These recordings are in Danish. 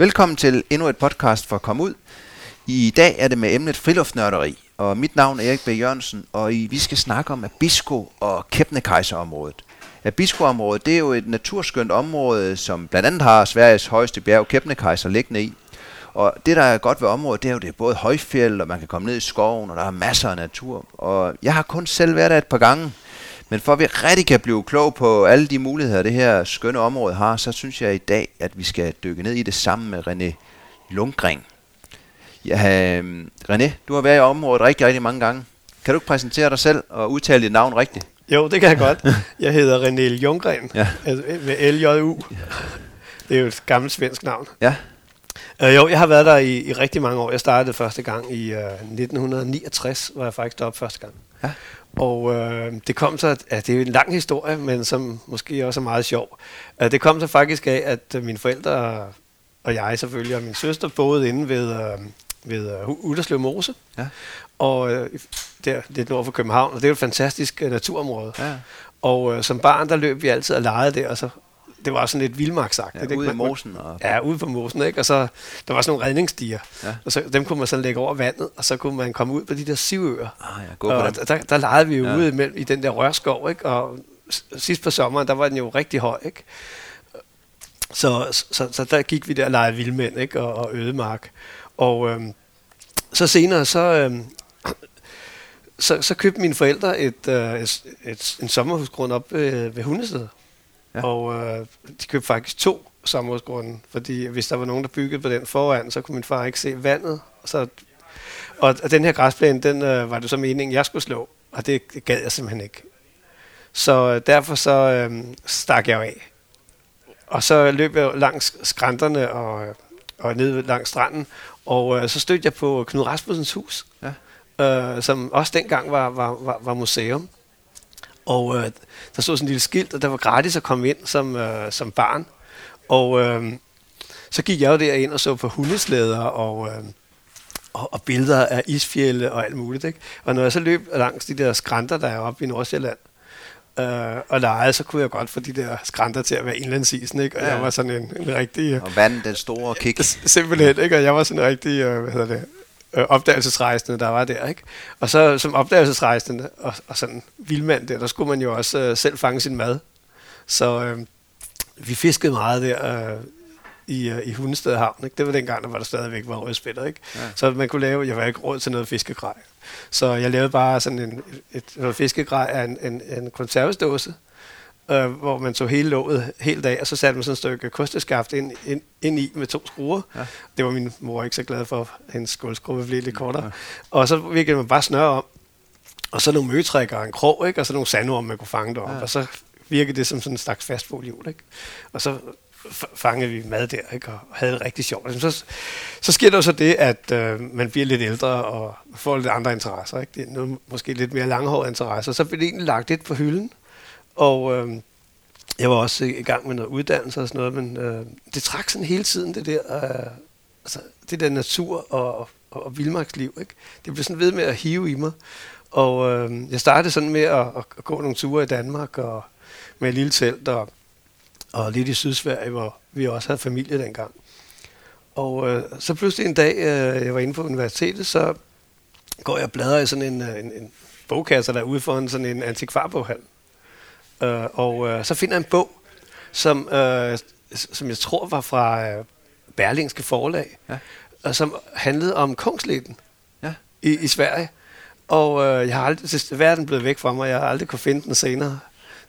Velkommen til endnu et podcast for Kom Ud. I dag er det med emnet friluftnørderi, og mit navn er Erik B. Jørgensen, og vi skal snakke om Abisko og Kebnekaise-området. Abisko-området det er jo et naturskønt område, som blandt andet har Sveriges højeste bjerg, Kebnekaise, liggende i. Og det, der er godt ved området, det er jo, det er både højfjeld, og man kan komme ned i skoven, og der er masser af natur. Og jeg har kun selv været der et par gange, men for at vi rigtig kan blive klog på alle de muligheder, det her skønne område har, så synes jeg i dag, at vi skal dykke ned i det sammen med René Lundgren. Ja, øhm, René, du har været i området rigtig, rigtig mange gange. Kan du ikke præsentere dig selv og udtale dit navn rigtigt? Jo, det kan jeg godt. Jeg hedder René Ljunggren, ja. Altså, med LJU. Det er jo et gammelt svensk navn. Ja. Uh, jo, jeg har været der i, i rigtig mange år. Jeg startede første gang i uh, 1969, hvor jeg faktisk deroppe første gang. Ja. Og øh, det kom så, at det er en lang historie, men som måske også er meget sjov. Uh, det kom så faktisk af, at uh, mine forældre og jeg selvfølgelig, og min søster boede inde ved, uh, ved uh, Uderslev Mose. Ja. Og uh, der lidt nord for København, og det er jo et fantastisk uh, naturområde. Ja. Og uh, som barn, der løb vi altid og legede der, og så det var sådan lidt vildmarksagtigt. Ja, ude i mosen. Og... Ja, ude på mosen, ikke? Og så, der var sådan nogle redningsstier. Ja. Og så, dem kunne man så lægge over vandet, og så kunne man komme ud på de der sivøer. Ah, ja, gå og på der, der, legede vi jo ja. ude imellem, i den der rørskov, ikke? Og sidst på sommeren, der var den jo rigtig høj, ikke? Så, så, så der gik vi der og legede vildmænd, ikke? Og, og ødemark. Og øhm, så senere, så, øhm, så, så købte mine forældre et, øh, et, et, en sommerhusgrund op øh, ved Hundested. Ja. Og øh, de købte faktisk to sommerhusgrunde, fordi hvis der var nogen, der byggede på den foran, så kunne min far ikke se vandet. Så, og, og den her græsplæne, den øh, var det så meningen, jeg skulle slå, og det, det gad jeg simpelthen ikke. Så øh, derfor så øh, stak jeg af. Og så løb jeg langs skrænterne og, og ned langs stranden, og øh, så stødte jeg på Knud Rasmussens hus, ja. øh, som også dengang var, var, var, var museum. Og øh, der stod sådan en lille skilt, og der var gratis at komme ind som, øh, som barn. Og øh, så gik jeg jo derind og så på hundeslæder og, øh, og, og billeder af isfjælde og alt muligt. Ikke? Og når jeg så løb langs de der skrænter, der er oppe i Nordsjælland, øh, og legede, så kunne jeg godt få de der skrænter til at være indlandsisen, ikke? Og ja. jeg var sådan en, en rigtig... Øh, og vand, den store kick. Simpelthen, ikke? Og jeg var sådan en rigtig, øh, hvad hedder det, øh, opdagelsesrejsende, der var der. Ikke? Og så som opdagelsesrejsende og, og sådan vildmand der, der skulle man jo også øh, selv fange sin mad. Så øh, vi fiskede meget der øh, i, øh, i Hundested Havn. Ikke? Det var dengang, der var der stadigvæk var rødspætter. Ikke? Ja. Så man kunne lave, jeg var ikke råd til noget fiskegrej. Så jeg lavede bare sådan en, et, et fiskegrej af en, en, en konservesdåse, øh, hvor man så hele låget helt af, og så satte man sådan et stykke kosteskaft ind, ind, ind i med to skruer. Ja. Det var min mor ikke så glad for, hendes skålskrue blev lidt kortere. Ja. Og så virkede man bare snøre om, og så nogle møgetrækker og en krog, ikke? og så nogle sandorm, man kunne fange derop, ja. og så virkede det som sådan en slags fastfolhjul. Ikke? Og så fangede vi mad der, ikke? og havde det rigtig sjovt. Så, så sker der jo så det, at øh, man bliver lidt ældre og får lidt andre interesser. Ikke? Det er noget, måske lidt mere langhårede interesser. Så bliver det egentlig lagt lidt på hylden, og øh, jeg var også i gang med noget uddannelse og sådan noget, men øh, det trak sådan hele tiden, det der, øh, altså, det der natur og, og, og vildmarksliv. Ikke? Det blev sådan ved med at hive i mig. Og øh, jeg startede sådan med at, at gå nogle ture i Danmark og med et lille telt og, og lidt i Sydsverige, hvor vi også havde familie dengang. Og øh, så pludselig en dag, øh, jeg var inde på universitetet, så går jeg og bladrer i sådan en, øh, en, en bogkasse, der er ude foran sådan en antikvarboghandel. Øh, og øh, så finder jeg en bog, som, øh, som jeg tror var fra øh, Berlingske Forlag, ja. og som handlede om Kongsleden ja. i, i Sverige. Og øh, jeg har aldrig, så verden blevet væk fra mig, jeg har aldrig kunne finde den senere.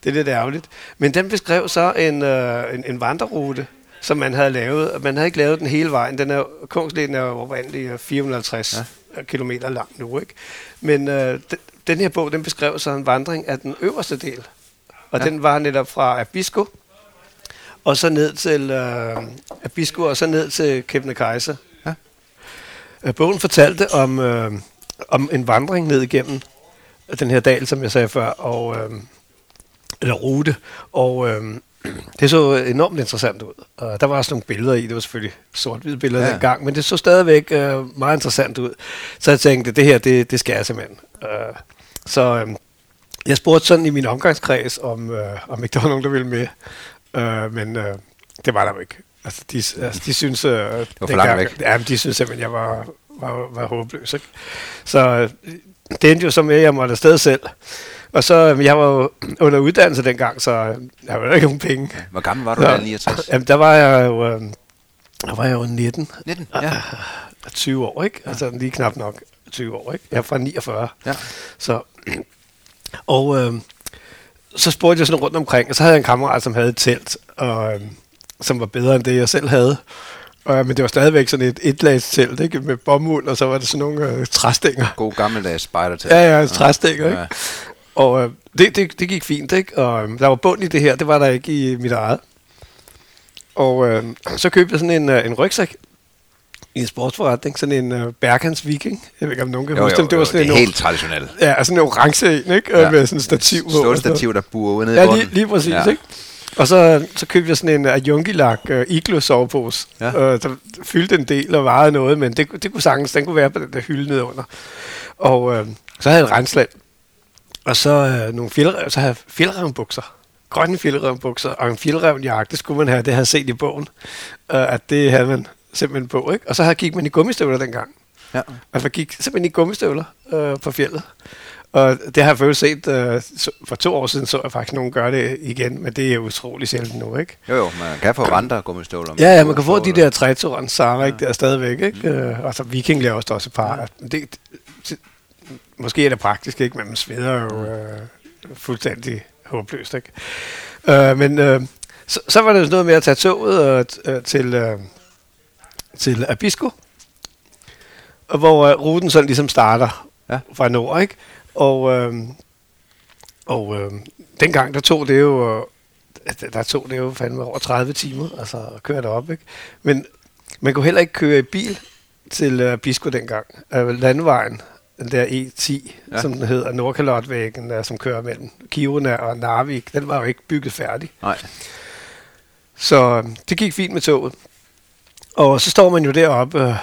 Det er lidt ærgerligt. Men den beskrev så en, øh, en, en vandrerute, som man havde lavet. Man havde ikke lavet den hele vejen. Den er, Kongsleden er jo oprindeligt 450 ja. km lang nu. Ikke? Men øh, den, den her bog, den beskrev så en vandring af den øverste del og ja. den var netop fra Abisko, og så ned til øh, Abisko, og så ned til Kebnekaise. Ja. Øh, bogen fortalte om, øh, om en vandring ned igennem den her dal, som jeg sagde før, og, øh, eller rute, og øh, det så enormt interessant ud. Og der var også nogle billeder i, det var selvfølgelig sort-hvide billeder ja. dengang, men det så stadigvæk øh, meget interessant ud. Så jeg tænkte, det her, det, det skal jeg simpelthen. Øh, så øh, jeg spurgte sådan i min omgangskreds, om, øh, om ikke der var nogen, der ville med. Øh, men øh, det var der jo ikke. Altså, de, altså, de synes... Øh, det var for langt væk. Ja, men de synes simpelthen, jeg var, var, var håbløs. Ikke? Så øh, det endte jo så med, at jeg måtte afsted selv. Og så, øh, jeg var jo under uddannelse dengang, så øh, jeg havde ikke nogen penge. Hvor gammel var du da, 69? Jamen, der var jeg jo, øh, der var jeg jo 19. 19, ja. 20 år, ikke? Ja. Altså lige knap nok 20 år, ikke? Jeg er fra 49. Ja. Så, og øh, så spurgte jeg sådan rundt omkring, og så havde jeg en kammerat, som havde et telt, og, øh, som var bedre end det, jeg selv havde. Og, men det var stadigvæk sådan et etlags telt, ikke? Med bomuld, og så var det sådan nogle øh, træstænger. God gammeldags spejdertelt. Ja, ja, træstænger, ikke? Ja. Og øh, det, det, det gik fint, ikke? Og øh, der var bund i det her, det var der ikke i mit eget. Og øh, så købte jeg sådan en, øh, en rygsæk i en sportsforretning, sådan en uh, Berghans Viking. Jeg ved ikke, om nogen kan jo, huske jo, dem. Det var sådan det er en helt traditionelt. Ja, sådan en orange en, ikke? Ja. Med sådan en stativ. Stort stativ, der burer ude nede ja, lige, lige præcis, ja. ikke? Og så, så købte jeg sådan en Ajungi-lak uh, iglo sovepose. Ja. Uh, der fyldte en del og vejede noget, men det, det kunne sagtens, den kunne være på den der hylde nede under. Og uh, så havde jeg et rensland. Og så uh, nogle fjeldrev, så havde jeg fjeldrevnbukser. Grønne fjeldrevnbukser og en fjeldrevnjakke, det skulle man have, det havde jeg set i bogen. Uh, at det havde man simpelthen på, ikke? Og så gik man i gummistøvler dengang. Ja. Man gik simpelthen i gummistøvler øh, på fjellet. Og det har jeg faktisk set, øh, for to år siden så jeg faktisk nogen gøre det igen, men det er utrolig sjældent nu, ikke? Jo jo, man kan få vandre gummistøvler. Ja, ja, man kan få de der trætoren, Sara, ikke? Der er stadigvæk, ikke? Mm. Øh, og så Viking laver også, også et par. Ja. Det, det, måske er det praktisk, ikke? Men man sveder jo øh, fuldstændig håbløst, ikke? Øh, men øh, så, så var det sådan noget med at tage toget øh, til... Øh, til Abisko, hvor uh, ruten sådan ligesom starter ja. fra nord, ikke? Og, øh, og øh, dengang der tog det jo, øh, der tog det jo fandme over 30 timer, altså at køre derop, ikke? Men man kunne heller ikke køre i bil til uh, Abisko dengang. Uh, landvejen, den der E10, ja. som den hedder, Nordkalotvæggen, der, som kører mellem Kiruna og Narvik, den var jo ikke bygget færdig. Nej. Så det gik fint med toget. Og så står man jo deroppe øh,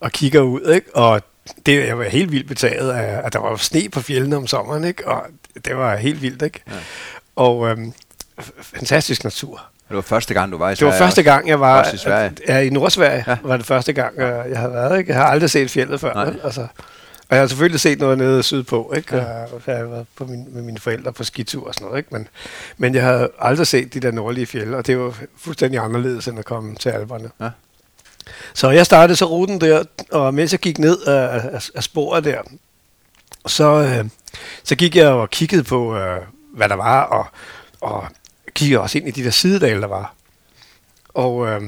og kigger ud, ikke? Og det, jeg var helt vildt betaget af, at der var sne på fjellene om sommeren, ikke? Og det var helt vildt, ikke? Ja. Og øhm, fantastisk natur. Det var første gang, du var i Sverige? Det var første gang, jeg var i Sverige. Ja, i Nordsverige ja. var det første gang, øh, jeg havde været. Ikke? Jeg har aldrig set fjellet før. Nej. Altså, og jeg har selvfølgelig set noget nede sydpå, ikke? Ja. Jeg har været på min, med mine forældre på skitur og sådan noget, ikke? Men, men jeg har aldrig set de der nordlige fjelle, og det var fuldstændig anderledes end at komme til Alperne. Ja. Så jeg startede så ruten der, og mens jeg gik ned af, af, af sporet der, så, øh, så gik jeg og kiggede på, øh, hvad der var, og, og kiggede også ind i de der sidedale, der var. Og øh,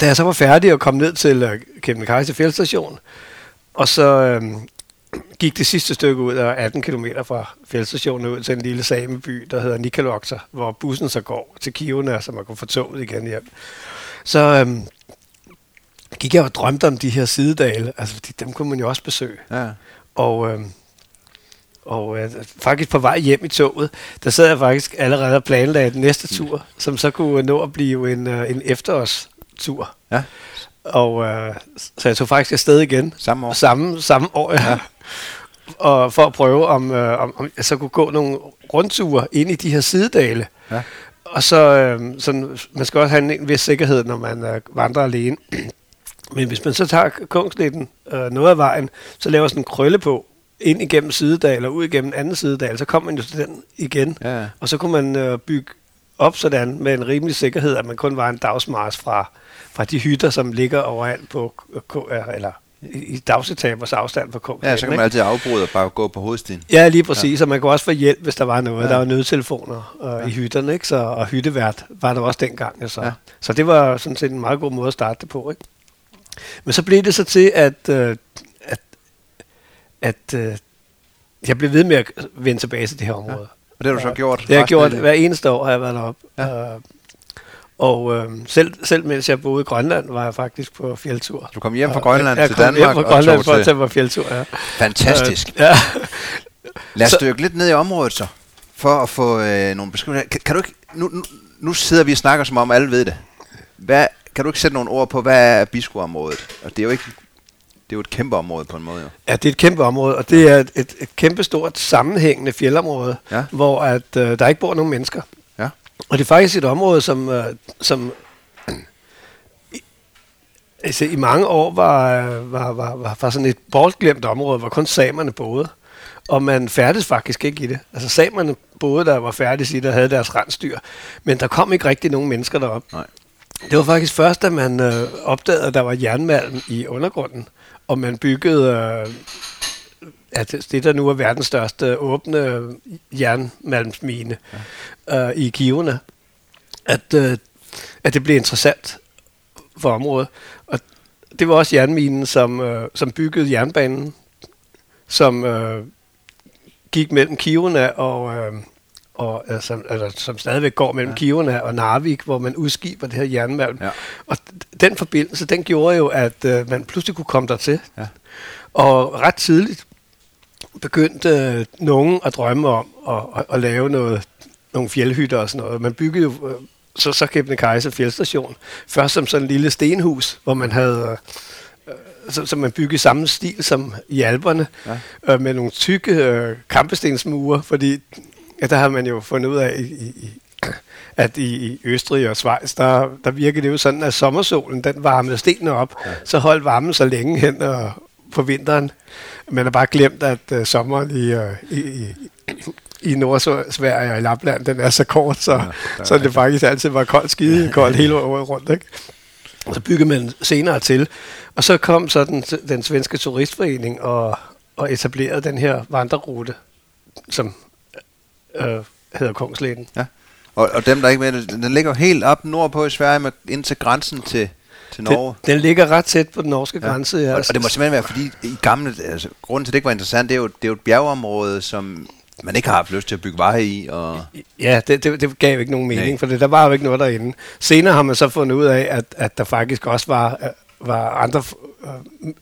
da jeg så var færdig og kom ned til øh, Kebnekaise fjeldstation, og så øh, gik det sidste stykke ud af 18 km fra fjeldstationen ud til en lille sameby, der hedder Nikaloksa, hvor bussen så går til Kiona, så man kunne få toget igen hjem. Så, øh, gik jeg og drømte om de her sidedale, altså fordi dem kunne man jo også besøge. Ja. Og, øh, og øh, faktisk på vej hjem i toget, der sad jeg faktisk allerede og planlagde den næste tur, mm. som så kunne nå at blive en, øh, en efterårstur. Ja. Og øh, så jeg tog faktisk afsted igen. Samme år? Samme, samme år, ja. ja. og for at prøve, om, øh, om, om jeg så kunne gå nogle rundture ind i de her sidedale. Ja. Og så, øh, sådan, man skal også have en, vis sikkerhed, når man øh, vandrer alene. Men hvis man så tager kongsnetten øh, noget af vejen, så laver sådan en krølle på, ind igennem sidedal og ud igennem anden sidedal, så kommer man jo til den igen. Ja. Og så kunne man øh, bygge op sådan med en rimelig sikkerhed, at man kun var en dagsmars fra, fra de hytter, som ligger overalt på, eller i dagsetabers afstand på Kongsnetten. Ja, så kan man altid afbryde og bare gå på hovedstien. Ja, lige præcis, ja. og man kunne også få hjælp, hvis der var noget. Ja. Der var nødtelefoner øh, ja. i hytterne, ikke? Så, og hyttevært var der også dengang. Altså. Ja. Så det var sådan set en meget god måde at starte det på. Ikke? Men så blev det så til, at, øh, at, at øh, jeg blev ved med at vende tilbage til det her område. Ja. Og det har du så gjort? Det har jeg gjort. Hver eneste år har jeg været deroppe. Ja. Øh, og øh, selv, selv mens jeg boede i Grønland, var jeg faktisk på fjeldtur. Du kom hjem fra Grønland jeg, til Danmark? Jeg kom hjem fra Grønland for at tage på fjeldtur, ja. Fantastisk. Øh, ja. Lad os dykke lidt ned i området så, for at få øh, nogle beskrivelser. Kan, kan du ikke, nu, nu, nu sidder vi og snakker som om alle ved det. Hvad kan du ikke sætte nogle ord på, hvad er Bisko-området? Og det er jo ikke det er jo et kæmpe område på en måde. Jo. Ja, det er et kæmpe område, og det er et, et, et kæmpe stort sammenhængende fjeldområde, ja. hvor at, øh, der ikke bor nogen mennesker. Ja. Og det er faktisk et område, som, øh, som Altså, i mange år var, var, var, var, var sådan et bortglemt område, hvor kun samerne boede. Og man færdes faktisk ikke i det. Altså samerne boede der, var færdes i det havde deres rensdyr. Men der kom ikke rigtig nogen mennesker derop. Nej. Det var faktisk først, da man øh, opdagede, at der var jernmalm i undergrunden, og man byggede øh, at det, der nu er verdens største åbne jernmalmsmine ja. øh, i Kiverne, at, øh, at det blev interessant for området. Og det var også jernminen, som, øh, som byggede jernbanen, som øh, gik mellem Kiverne og... Øh, og, altså, altså, som stadigvæk går mellem ja. Kiverne og Narvik, hvor man udskiber det her jernmalm. Ja. Og den forbindelse, den gjorde jo, at øh, man pludselig kunne komme der til. Ja. Og ret tidligt begyndte øh, nogen at drømme om at, at, at lave noget, nogle fjeldhytter og sådan noget. Man byggede jo øh, så, så Kebnekaise fjeldstation. Først som sådan en lille stenhus, hvor man havde... Øh, så, så man byggede samme stil som i alberne, ja. øh, med nogle tykke øh, kampestensmure, fordi ja, der har man jo fundet ud af, i, i, at i, i Østrig og Schweiz, der, der virkede det jo sådan, at sommersolen, den varmede stenene op, ja. så holdt varmen så længe hen og, på vinteren. Man har bare glemt, at uh, sommeren i, uh, i, i, i Nordsverige og i Lapland, den er så kort, så, ja, så det faktisk altid var koldt, skide koldt hele året rundt. Ikke? Så byggede man senere til. Og så kom så den, den svenske turistforening og, og etablerede den her vandrerute, som øh, hedder Kongslæden. Ja. Og, og dem, der ikke med den ligger helt op nordpå i Sverige, med, ind til grænsen til, til Norge. Den, den ligger ret tæt på den norske ja. grænse. Ja. Og, og det må simpelthen være, fordi i gamle, altså, grunden til, at det ikke var interessant, det er jo, det er jo et bjergeområde, som man ikke har haft lyst til at bygge veje i. Og ja, det, det, det gav ikke nogen mening, Nej. for det, der var jo ikke noget derinde. Senere har man så fundet ud af, at, at der faktisk også var, var andre uh,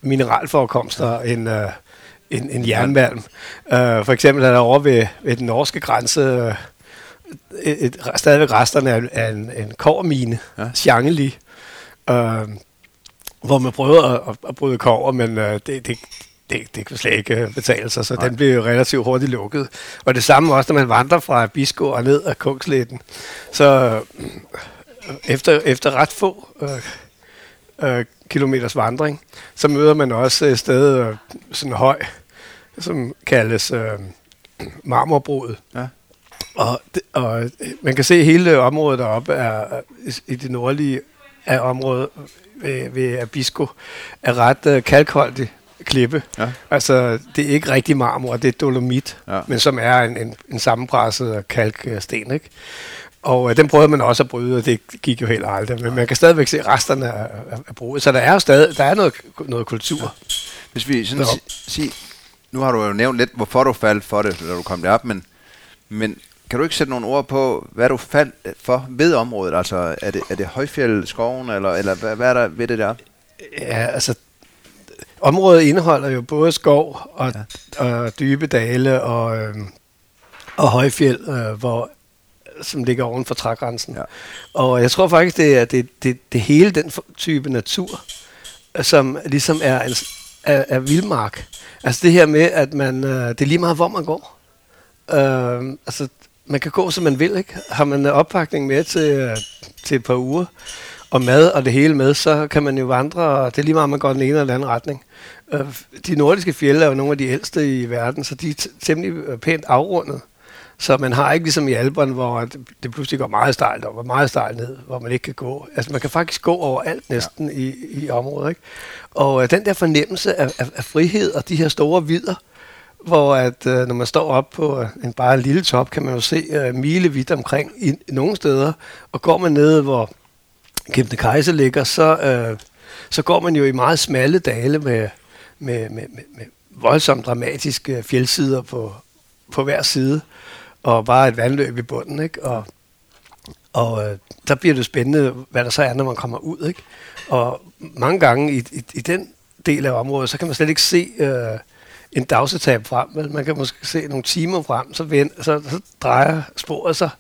mineralforekomster ja. end, uh, end, end jernmalm. Uh, for eksempel er der over ved, ved den norske grænse uh, et, et, stadigvæk resterne af, af en, en kårmine, ja. Sjangeli, øh, hvor man prøvede at, at bryde kover, men øh, det, det, det, det kunne slet ikke betale sig, så Nej. den blev relativt hurtigt lukket. Og det samme også, når man vandrer fra Bisko og ned ad Kongsletten. Så øh, efter, efter ret få øh, øh, kilometers vandring, så møder man også et sted øh, sådan høj, som kaldes øh, marmorbrudet. Ja. Og, og øh, man kan se hele området deroppe er, i det nordlige af området ved, ved Abisko er ret uh, kalkholdig klippe. Ja. Altså, det er ikke rigtig marmor, det er dolomit, ja. men som er en, en, en sammenpresset kalksten, ikke? Og uh, den prøvede man også at bryde, og det gik jo helt aldrig. Men man kan stadigvæk se resterne af, af, af bruget. Så der er jo stadig der er noget, noget kultur. Ja. Hvis vi sådan sige, nu har du jo nævnt lidt, hvorfor du faldt for det, da du kom derop, men, men kan du ikke sætte nogle ord på, hvad du faldt for ved området? Altså, er det, er det højfjeld, skoven, eller, eller hvad, hvad er der ved det der? Ja, altså, området indeholder jo både skov og, ja. og dybe dale og, øh, og højfjeld, øh, hvor som ligger oven for trægrænsen. Ja. Og jeg tror faktisk, det er det, det, det hele den type natur, som ligesom er, en, af, er vildmark. Altså det her med, at man, øh, det er lige meget, hvor man går. Øh, altså man kan gå, som man vil, ikke? Har man oppakning med til, øh, til et par uger, og mad og det hele med, så kan man jo vandre, og det er lige meget, om man går den ene eller den anden retning. Øh, de nordiske fjelde er jo nogle af de ældste i verden, så de er temmelig øh, pænt afrundet. Så man har ikke ligesom i Alberne, hvor det pludselig går meget stejlt op og meget stejlt ned, hvor man ikke kan gå. Altså man kan faktisk gå over alt næsten ja. i, i området. Ikke? Og den der fornemmelse af, af, af frihed og de her store vidder, hvor at øh, når man står op på øh, en bare lille top, kan man jo se øh, milevidt omkring i, i nogle steder, og går man ned, hvor Kebnekaise ligger, så, øh, så går man jo i meget smalle dale med, med, med, med, med voldsomt dramatiske fjeldsider på, på hver side, og bare et vandløb i bunden, ikke? Og, og øh, der bliver det spændende, hvad der så er, når man kommer ud, ikke? Og mange gange i, i, i den del af området, så kan man slet ikke se... Øh, en dagsetab frem. Men man kan måske se nogle timer frem, så, vend, så, så drejer sporet sig,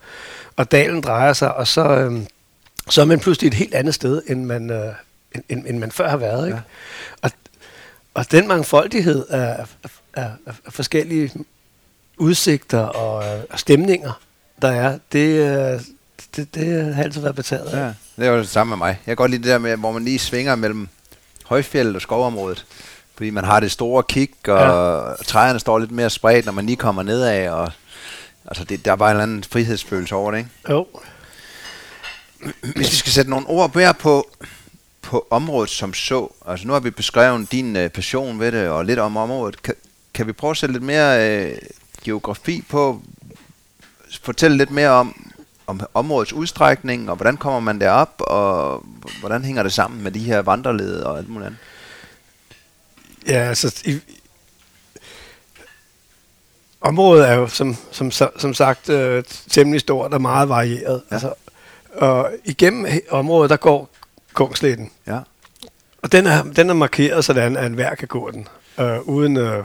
og dalen drejer sig, og så, øhm, så er man pludselig et helt andet sted, end man, øh, end, end, end man før har været. Ikke? Ja. Og, og den mangfoldighed af, af, af, af forskellige udsigter og, og stemninger, der er, det, øh, det, det har altid været betaget af. Ja, det er jo det samme med mig. Jeg kan godt lide det der med, hvor man lige svinger mellem højfjellet og skovområdet. Fordi man har det store kig, og ja. træerne står lidt mere spredt, når man lige kommer nedad, og altså det, der er bare en eller anden frihedsfølelse over det, ikke? Jo. Hvis vi skal sætte nogle ord mere på, på området som så, altså nu har vi beskrevet din uh, passion ved det, og lidt om området. Kan, kan vi prøve at sætte lidt mere uh, geografi på, fortælle lidt mere om, om områdets udstrækning, og hvordan kommer man derop, og hvordan hænger det sammen med de her vandreled og alt muligt andet? Ja, altså, i, området er jo som, som, som sagt øh, temmelig stort og meget varieret. Ja. Altså, og igennem området, der går Kungsletten. Ja. Og den er, den er markeret sådan, at enhver kan gå den, øh, uden øh,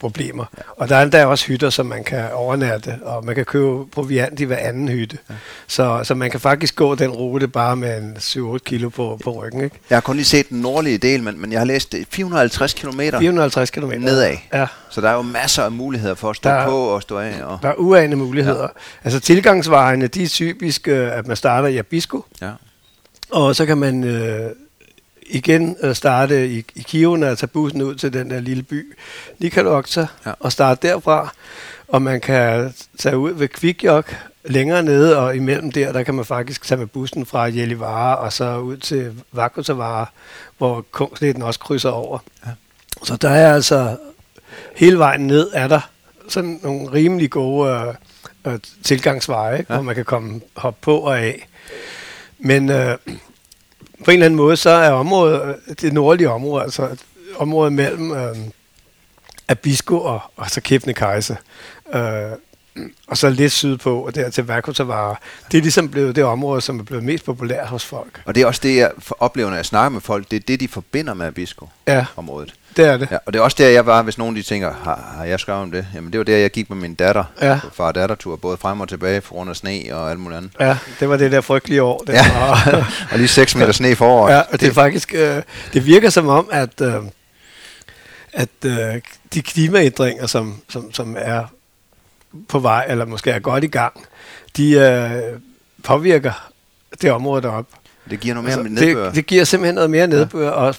problemer. Ja. Og der er endda også hytter, som man kan overnatte, og man kan købe proviant i hver anden hytte. Ja. Så, så man kan faktisk gå den rute bare med en 7-8 kilo på, på ryggen. Ikke? Jeg har kun lige set den nordlige del, men, men jeg har læst 450 km 450 km nedad. Ja. Så der er jo masser af muligheder for at stå der, på og stå af. Og der er uanede muligheder. Ja. Altså tilgangsvejene, de er typisk, at man starter i Abisko. Ja. Og så kan man... Øh, igen øh, starte i, i Kivene og tage bussen ud til den der lille by, Nikalokta, ja. og starte derfra. Og man kan tage ud ved Kvikjok længere nede, og imellem der, der kan man faktisk tage med bussen fra Jelivare og så ud til Vakutavare, hvor Kungsletten også krydser over. Ja. Så der er altså hele vejen ned, er der sådan nogle rimelig gode øh, øh, tilgangsveje? Ja. hvor man kan komme hoppe på og af. Men øh, på en eller anden måde, så er området, det nordlige område, altså området mellem øh, Abisko og, og så Kebnekaise, øh, og så lidt sydpå, og der til Vakutavara. Det er ligesom blevet det område, som er blevet mest populært hos folk. Og det er også det, jeg oplever, når jeg snakker med folk, det er det, de forbinder med Abisko-området. Ja. Det er det. Ja, og det er også der, jeg var, hvis nogen de tænker, har, har jeg skrevet om det? Jamen det var der, jeg gik med min datter ja. på far- dattertur, både frem og tilbage for grund af sne og alt muligt andet. Ja, det var det der frygtelige år. Det ja. var. og lige 6 meter sne for Ja, og det er faktisk, øh, det virker som om, at, øh, at øh, de klimaændringer, som, som, som er på vej, eller måske er godt i gang, de øh, påvirker det område deroppe. Det giver noget mere altså, nedbør. Det, det giver simpelthen noget mere nedbør. Ja. Og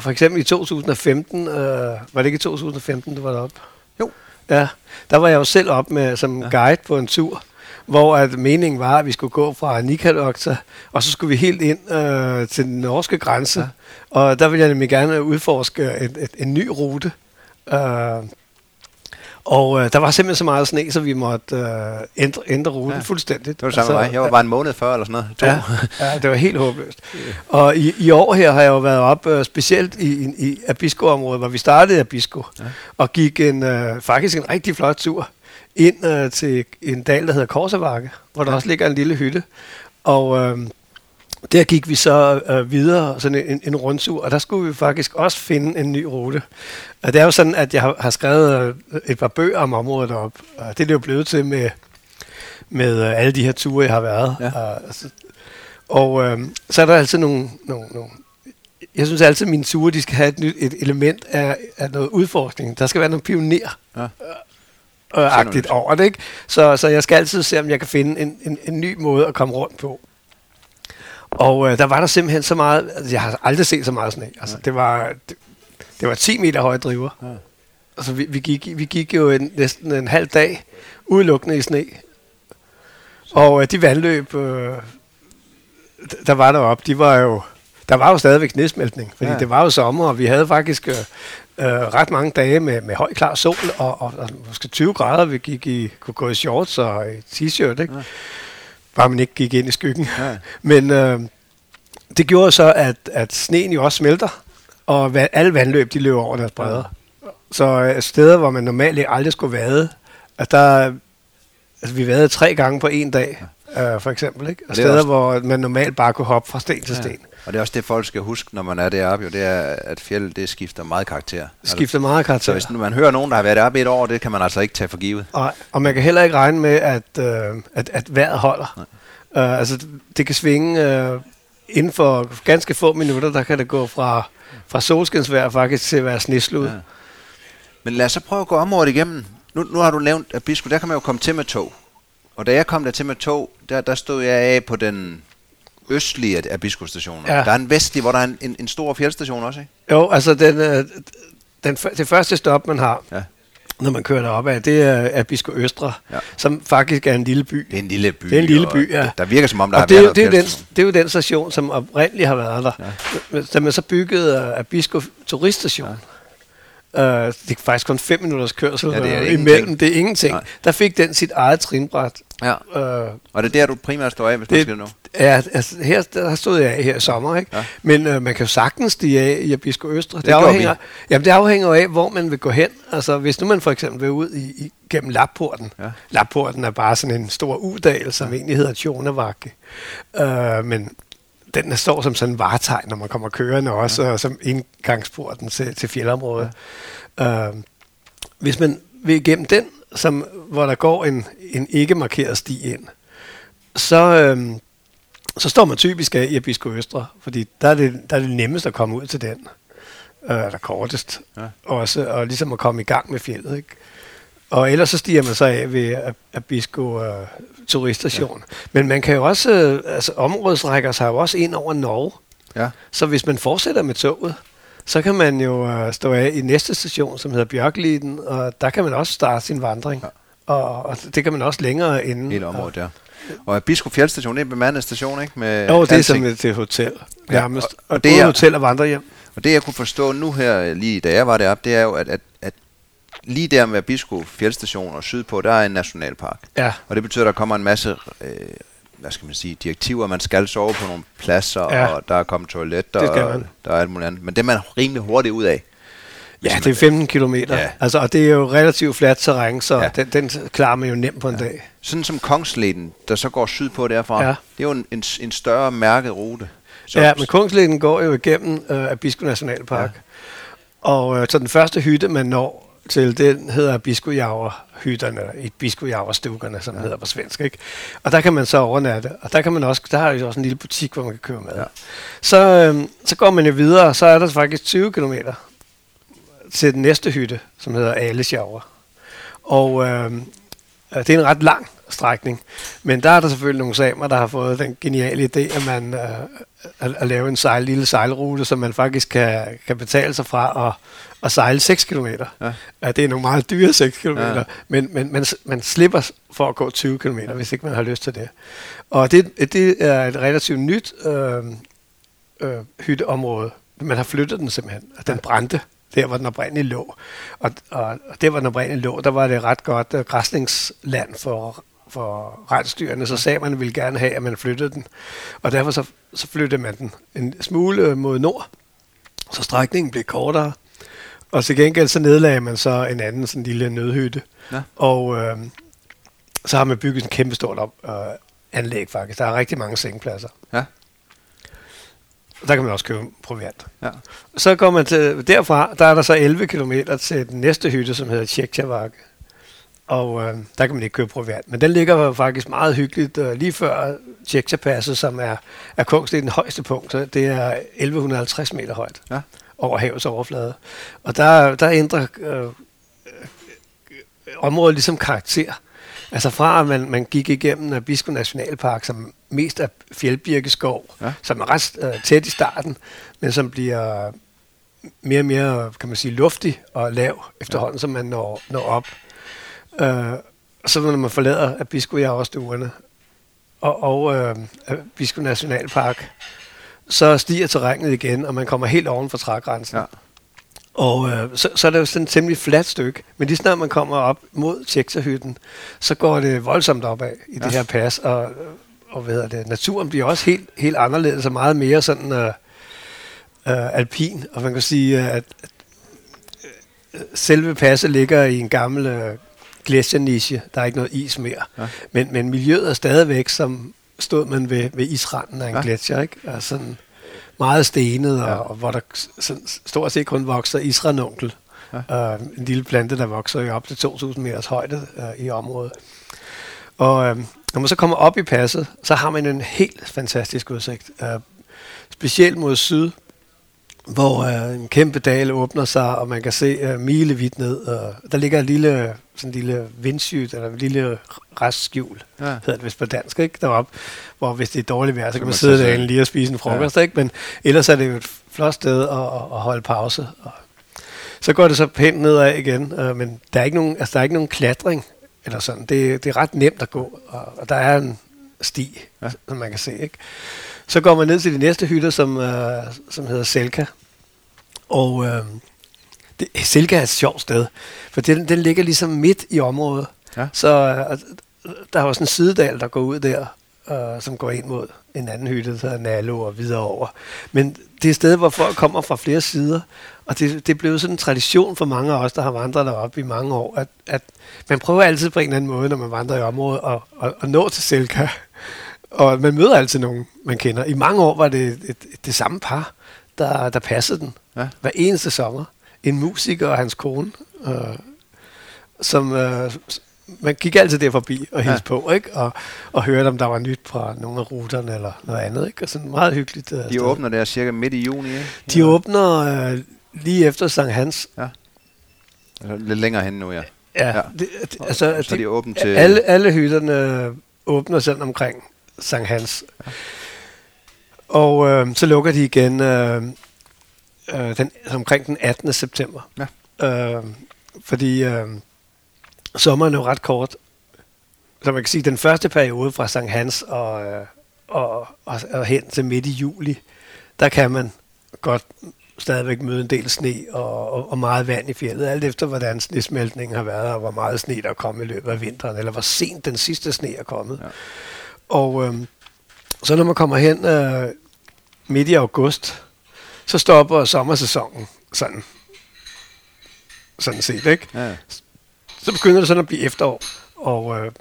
for eksempel i 2015, øh, var det ikke i 2015, du var deroppe? Jo. Ja, der var jeg jo selv op med som ja. guide på en tur, hvor at meningen var, at vi skulle gå fra Nikalokta, og så skulle vi helt ind øh, til den norske grænse. Ja. Og der ville jeg nemlig gerne udforske et, et, en ny rute. Øh, og øh, der var simpelthen så meget sne, så vi måtte øh, ændre, ændre ruten ja. fuldstændigt. Det var det samme altså, Jeg var bare en måned før eller sådan noget. To. Ja, ja, det var helt håbløst. Og i, i år her har jeg jo været op, øh, specielt i, i, i Abisko-området, hvor vi startede i Abisko, ja. og gik en, øh, faktisk en rigtig flot tur ind øh, til en dal, der hedder Korsavakke, hvor der ja. også ligger en lille hytte. Og... Øh, der gik vi så øh, videre, sådan en, en rundtur, og der skulle vi faktisk også finde en ny rute. Og det er jo sådan, at jeg har, har skrevet øh, et par bøger om området op, og det er det jo blevet til med, med øh, alle de her ture, jeg har været. Ja. Og, og øh, så er der altid nogle, nogle, nogle jeg synes altid, at mine ture de skal have et, nyt, et element af, af noget udforskning. Der skal være noget pioner. Ja. Øh, agtigt over det, ikke? Så, så jeg skal altid se, om jeg kan finde en, en, en ny måde at komme rundt på. Og øh, der var der simpelthen så meget, altså, jeg har aldrig set så meget sne. Altså, det var, det, det var 10 meter høje driver. Ja. Altså, vi, vi, gik, vi gik jo en, næsten en halv dag udelukkende i sne. Og øh, de vandløb, øh, der var deroppe, de var jo, der var jo stadigvæk nedsmeltning, fordi ja. det var jo sommer, og vi havde faktisk øh, øh, ret mange dage med, med høj klar sol, og, og, og måske 20 grader, vi gik i, kunne gå i shorts og i t-shirt, ikke? Ja bare man ikke gik ind i skyggen. Ja. Men øh, det gjorde så, at, at sneen jo også smelter, og va- alle vandløb de løber over deres bredder. Ja. Så øh, steder, hvor man normalt aldrig skulle vade, at der, altså vi vadede tre gange på en dag, ja. øh, for eksempel. Ikke? Og, steder, også... hvor man normalt bare kunne hoppe fra sten til ja. Og det er også det, folk skal huske, når man er deroppe, jo, det er, at fjellet det skifter meget karakter. Det skifter meget karakter. Så hvis man hører nogen, der har været deroppe et år, det kan man altså ikke tage for givet. Nej, og man kan heller ikke regne med, at, øh, at, at vejret holder. Uh, altså, det kan svinge uh, inden for ganske få minutter, der kan det gå fra, fra solskinsvejr faktisk til at være sneslud. Ja. Men lad os så prøve at gå området igennem. Nu, nu har du nævnt, at Bisko, der kan man jo komme til med tog. Og da jeg kom der til med tog, der, der stod jeg af på den østlige af Abisko-stationer. Ja. Der er en vestlig, hvor der er en, en, en stor fjeldstation også, ikke? Jo, altså den, øh, den, det første stop, man har, Ja. når man kører derop af, det er Abisko Østre, Ja. som faktisk er en lille by. Det er en lille by. Det er en lille by, ja. det- Der virker som om, der har og det, er været jo- det, er den, det er jo den station, som oprindeligt har været der. Ja. Da man så byggede uh, Abisko Turiststation, ja. Uh, det er faktisk kun fem minutters kørsel Ja, det er øh, ingenting. imellem. Det er ingenting. Nej. Der fik den sit eget trinbræt. Ja. Uh, Og det er der, du primært står af, hvis man det, skal nå. ja, altså, her der stod jeg af her i sommer, ikke? Ja. Men uh, man kan jo sagtens stige af i Abisko Østre. Det, gjorde afhænger, jamen, det afhænger af, hvor man vil gå hen. Altså, hvis nu man for eksempel vil ud i, i, gennem Lapporten. Ja. Lapporten er bare sådan en stor udal, som ja. egentlig hedder Tjonevakke. Uh, men den der står som sådan en varetegn, når man kommer kørende også, ja. og som indgangsporten til, til fjeldområdet. Ja. Uh, hvis man vil igennem den, som, hvor der går en, en ikke markeret sti ind, så, øhm, så står man typisk af i Abisko Østre, fordi der er det, der er det nemmest at komme ud til den, øh, der kortest ja. også, og ligesom at komme i gang med fjellet. Ikke? Og ellers så stiger man så af ved Ab- Abisko øh, turiststation. Ja. Men man kan jo også, øh, altså området rækker sig jo også ind over Norge, Ja. så hvis man fortsætter med toget, så kan man jo øh, stå af i næste station, som hedder Bjørkliden, og der kan man også starte sin vandring. Ja. Ja. Og, og det kan man også længere inden. Hele området der. Og Abisko Fjeldstation, det er en bemandet station, ikke? Med Jo, det er som et, et hotel Ja, nærmest. og- Ja, og og, det det er- hotel og vandrehjem. Og det jeg kunne forstå nu her, lige da jeg var deroppe, det er jo, at, at lige der med Abisko Fjeldstation og sydpå, der er en nationalpark. Ja, Og det betyder, at der kommer en masse, øh, hvad skal man sige, direktiver. Man skal sove på nogle pladser, ja. Og der er kommet toiletter, og der er alt muligt andet. Men det er man rimelig hurtigt ud af. Ja det er 15 kilometer. Ja. Altså, og det er jo relativt fladt terræn, så Ja. den, den klarer man jo nemt på en ja. dag. Sådan som Kongsleden, der så går sydpå derfra, ja. Det er jo en, en, en større mærket rute. Så, ja, men Kungslægen går jo igennem øh, Abisko Nationalpark. Ja. Og øh, så den første hytte, man når til, den hedder Biskojaver-hytterne, i Biskojaver-stukkerne, som ja. hedder på svensk. Ikke? Og der kan man så overnatte. Og der kan man også, der har jo også en lille butik, hvor man kan købe mad. Ja. Så, øh, så går man jo videre, og så er der faktisk 20 kilometer til den næste hytte, som hedder Alesjauer. Og øh, øh, det er en ret lang strækning, men der er der selvfølgelig nogle samer, der har fået den geniale idé, at man øh, at, at lave en sejl, lille sejlrute, som man faktisk kan, kan betale sig fra at, at sejle 6 km. Ja. Ja, det er nogle meget dyre 6 km, Ja. ja. men, men man, man slipper for at gå 20 km, hvis ikke man har lyst til det. Og det, det er et relativt nyt øh, øh, hytteområde. Man har flyttet den simpelthen, og den brændte der, hvor den oprindeligt lå. Og, og, og der, hvor den oprindeligt lå, der var det ret godt uh, græsningsland for, for rensdyrene, så sagde man, ville gerne have, at man flyttede den. Og derfor så, så flyttede man den en smule mod nord, så strækningen blev kortere. Og til gengæld så nedlagde man så en anden sådan lille nødhytte. Ja. Og øh, så har man bygget en kæmpe stort op, øh, anlæg faktisk. Der er rigtig mange sengepladser. Ja. Og der kan man også købe proviant. Ja. Så går man til, derfra, der er der så 11 km til den næste hytte, som hedder Tjektjavakke. Og øh, der kan man ikke købe proviant. Men den ligger faktisk meget hyggeligt øh, lige før Tjektjapasset, som er, er Kongsleden højeste punkt. Så det er 1150 meter højt Ja. over havets overflade. Og der, der ændrer øh, øh, området ligesom karakter. Altså fra at man, man gik igennem Abisko Nationalpark, som mest er fjeldbirkeskov, Ja. ja. som er ret øh, tæt i starten, men som bliver mere og mere, kan man sige, luftig og lav efterhånden, som man når, når op. Øh, og så når man forlader Abisko Javerstuerne og, og øh, Abisko Nationalpark, så stiger terrænet igen, og man kommer helt oven for trægrænsen. Ja. Og øh, så, så er det jo sådan et temmelig fladt stykke. Men lige snart man kommer op mod Tjekserhytten, så går det voldsomt opad i ja. det her pas. Og, og hvad hedder det, naturen bliver også helt, helt anderledes og meget mere sådan øh, øh, alpin. Og man kan sige, at, at øh, selve passet ligger i en gammel øh, gletsjerniche. Der er ikke noget is mere. Ja. Men, men miljøet er stadigvæk, som stod man ved, ved isranden af en Ja. gletsjer. Ikke? Altså sådan meget stenet, og, Ja. og hvor der sådan, stort set kun vokser isranunkel. Ja. Uh, en lille plante, der vokser jo op til 2.000 meters højde uh, i området. Og uh, når man så kommer op i passet, så har man en helt fantastisk udsigt. Uh, specielt mod syd, hvor øh, en kæmpe dal åbner sig, og man kan se øh, milevidt ned. Og der ligger en lille, sådan en lille vindskyt, eller en lille restskjul, Ja. hedder det vist på dansk, ikke? Deroppe, hvor hvis det er dårligt vejr, så, Så kan man man sidde derinde lige og spise en frokost, ja. ikke? Men ellers er det jo et flot sted at, at, at holde pause. Og så går det så pænt nedad igen, øh, men der er ikke nogen, altså, der er ikke nogen klatring, eller sådan. Det, det er ret nemt at gå, og, og der er en sti, Ja. som man kan se, ikke? Så går man ned til de næste hytter, som, øh, som hedder Selka. Og øh, det, Selka er et sjovt sted, for den, den ligger ligesom midt i området. Ja. Så øh, der er også en sidedal, der går ud der, øh, som går ind mod en anden hytte, der hedder Nalo og videre over. Men det er et sted, hvor folk kommer fra flere sider, og det, det er blevet sådan en tradition for mange af os, der har vandret deroppe i mange år, at, at man prøver altid på en eller anden måde, når man vandrer i området, at, at, at nå til Selka. Og man møder altid nogen, man kender. I mange år var det et, et, det samme par, der, der passede den. Ja. Hver eneste sommer. En musiker og hans kone, øh, som øh, man gik altid der forbi og hilste ja. på, ikke? Og, og hørte, om der var nyt fra nogle af ruterne eller noget andet. Ikke? Og sådan meget hyggeligt. Øh, De sted. åbner der cirka midt i juni, ikke? De åbner øh, lige efter Sankt Hans. Altså, lidt længere hen nu, ja. Ja, Ja. ja. Det, det, altså, så er de åbent til... alle, alle hytterne åbner sådan omkring Sankt Hans. Ja. Og øh, så lukker de igen øh, øh, den, omkring den 18. september. Ja. Øh, fordi øh, sommeren er jo ret kort. Så man kan sige, den første periode fra Sankt Hans og, øh, og, og, og hen til midt i juli, der kan man godt stadigvæk møde en del sne og, og, og meget vand i fjellet, alt efter hvordan snesmeltningen har været, og hvor meget sne der er kommet i løbet af vinteren, eller hvor sent den sidste sne er kommet. Ja. Og øhm, så når man kommer hen øh, midt i august, så stopper sommersæsonen sådan, sådan set, ikke? Ja, Så begynder det sådan at blive efterår, og øh,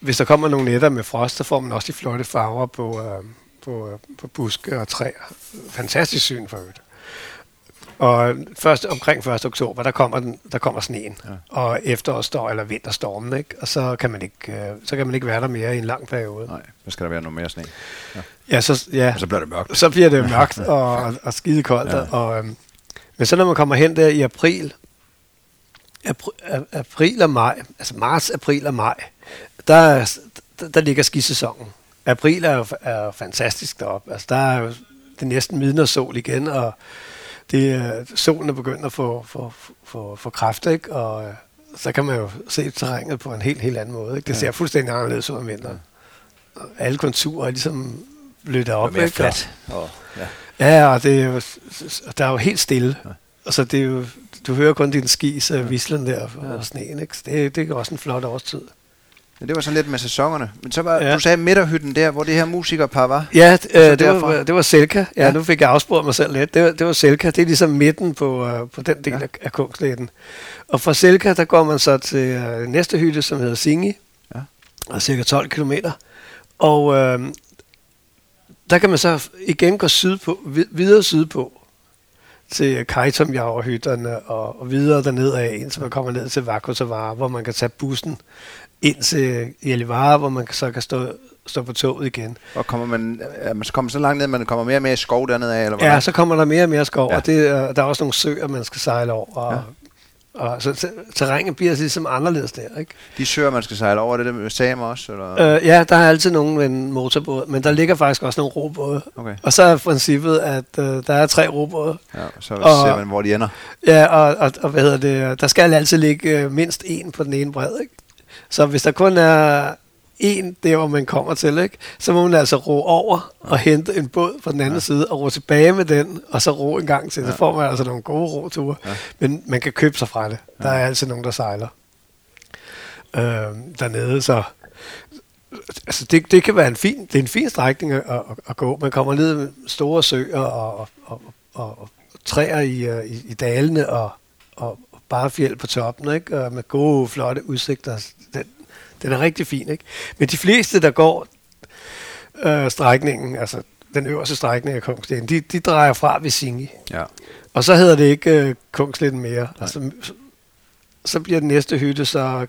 hvis der kommer nogle nætter med frost, så får man også de flotte farver på, øh, på, øh, på buske og træer. Fantastisk syn for øvrigt. Og først, omkring 1. oktober, der kommer, den, der kommer sneen, Ja. ja. og efterårstorm eller vinterstormen, ikke? og så kan, man ikke, øh, så kan man ikke være der mere i en lang periode. nej, så skal der være noget mere sne. Ja, så, ja, Og så bliver det mørkt. så bliver det mørkt og, og skide koldt. Ja. Ja. Og, øhm, men så når man kommer hen der i april, apr- a- april og maj, altså marts, april og maj, der, der, der ligger skisæsonen. April er er fantastisk deroppe. Altså, der er det er næsten midnatssol igen, og det, er- solen er begyndt at få, få, få, få kraft, ikke? og øh, så kan man jo se terrænet på en helt, helt anden måde. Ikke? Det Ja. ser fuldstændig anderledes ud om vinteren. Og Alle konturer er ligesom blødt op. Og mere ikke? fladt. Og, ja. Ja, og det er jo, der er jo helt stille. Ja. Ja. Altså, det er jo, du hører kun din skis uh, vislen der og Ja. ja. sneen. Ikke? Så Det, det er også en flot årstid. Ja. Det var sådan lidt med sæsonerne. Men så var, ja. Du sagde midterhytten der, hvor det her musikerpar var. Ja, så øh, det, derfra? var, det var Selka. Ja, Ja. nu fik jeg afspurgt mig selv lidt. Det var, det var Selka. Det er ligesom midten på, uh, på den del Ja. af, af Kungsletten. Og fra Selka, der går man så til uh, næste hytte, som hedder Singi. Ja. Og cirka 12 kilometer. Og øh, der kan man så igen gå sydpå, vid- videre sydpå til Kajtomjagerhytterne og, og videre derned af, indtil man kommer ned til Vakotavara, hvor man kan tage bussen ind til Jelivara, hvor man så kan stå, stå på toget igen. Og kommer man, er man så kommer så langt ned, man kommer mere og mere skov dernede af, eller hvad? Ja, så kommer der mere og mere skov, Ja. og det, er- der er også nogle søer, man skal sejle over. Og, Ja. og, så ter- terrænet bliver ligesom anderledes der, ikke? De søer, man skal sejle over, det er det med samer også? Eller? Øh, ja, der er altid nogen med en motorbåd, men der ligger faktisk også nogle robåde. Okay, Og så er princippet, at øh, der er tre robåde. ja, så Og- ser man, hvor de ender. Ja, og, og, og hvad hedder det, der skal altid ligge øh, mindst en på den ene bred, ikke? Så hvis der kun er en der, hvor man kommer til, ikke? så må man altså ro over og hente en båd fra den anden Ja. side og ro tilbage med den, og så ro en gang til. Ja. Så får man altså nogle gode roture. Ja. Men man kan købe sig fra det. Der er altid nogen, der sejler øh, dernede, så altså det, det kan være en fin, det er en fin strækning at, at, at gå. Man kommer ned med store søer og, og, og, og, og træer i, øh, i, i dalene og, og, og bare fjeld på toppen, ikke? Og med gode, flotte udsigter. Den, er rigtig fin, ikke? Men de fleste, der går øh, strækningen, altså den øverste strækning af Kongsleden, de, de drejer fra ved Singi. Ja. Og så hedder det ikke øh, Kungsletten mere. Altså, så, så bliver den næste hytte så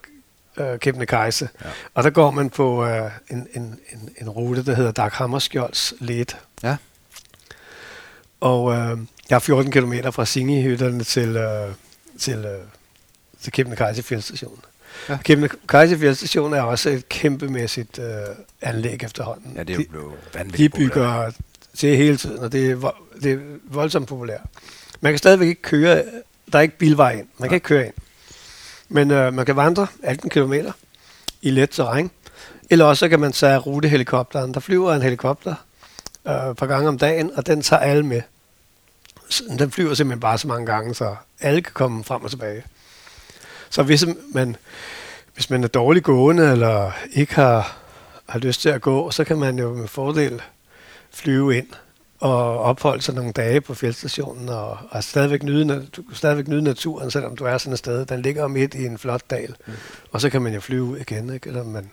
øh, Kebnekaise. Ja. Og der går man på øh, en, en, en, en rute, der hedder Dag Hammarskjolds Let. Ja. Og øh, Jeg har 14 km fra Singehytterne til, øh, til, øh, til Kebnekaise fjeldstation. Ja. Ja. Kebnekaise fjeldstation er også et kæmpemæssigt øh, anlæg efterhånden. Ja, det er jo de, blevet de vanvittigt populært. bygger til hele tiden, og det er, vo- det er voldsomt populært. Man kan stadigvæk ikke køre, der er ikke bilvej ind, man kan ikke køre ind. Men øh, man kan vandre 18 km i let terræn, eller også så kan man tage rutehelikopteren. Der flyver en helikopter øh, et par gange om dagen, og den tager alle med. Den flyver simpelthen bare så mange gange, så alle kan komme frem og tilbage. Så hvis man, hvis man er dårlig gående, eller ikke har, har lyst til at gå, så kan man jo med fordel flyve ind og opholde sig nogle dage på fjeldstationen og, og stadigvæk, nyde, du kan stadigvæk nyde naturen, selvom du er sådan et sted. Den ligger midt i en flot dal, mm. og så kan man jo flyve ud igen, ikke? eller man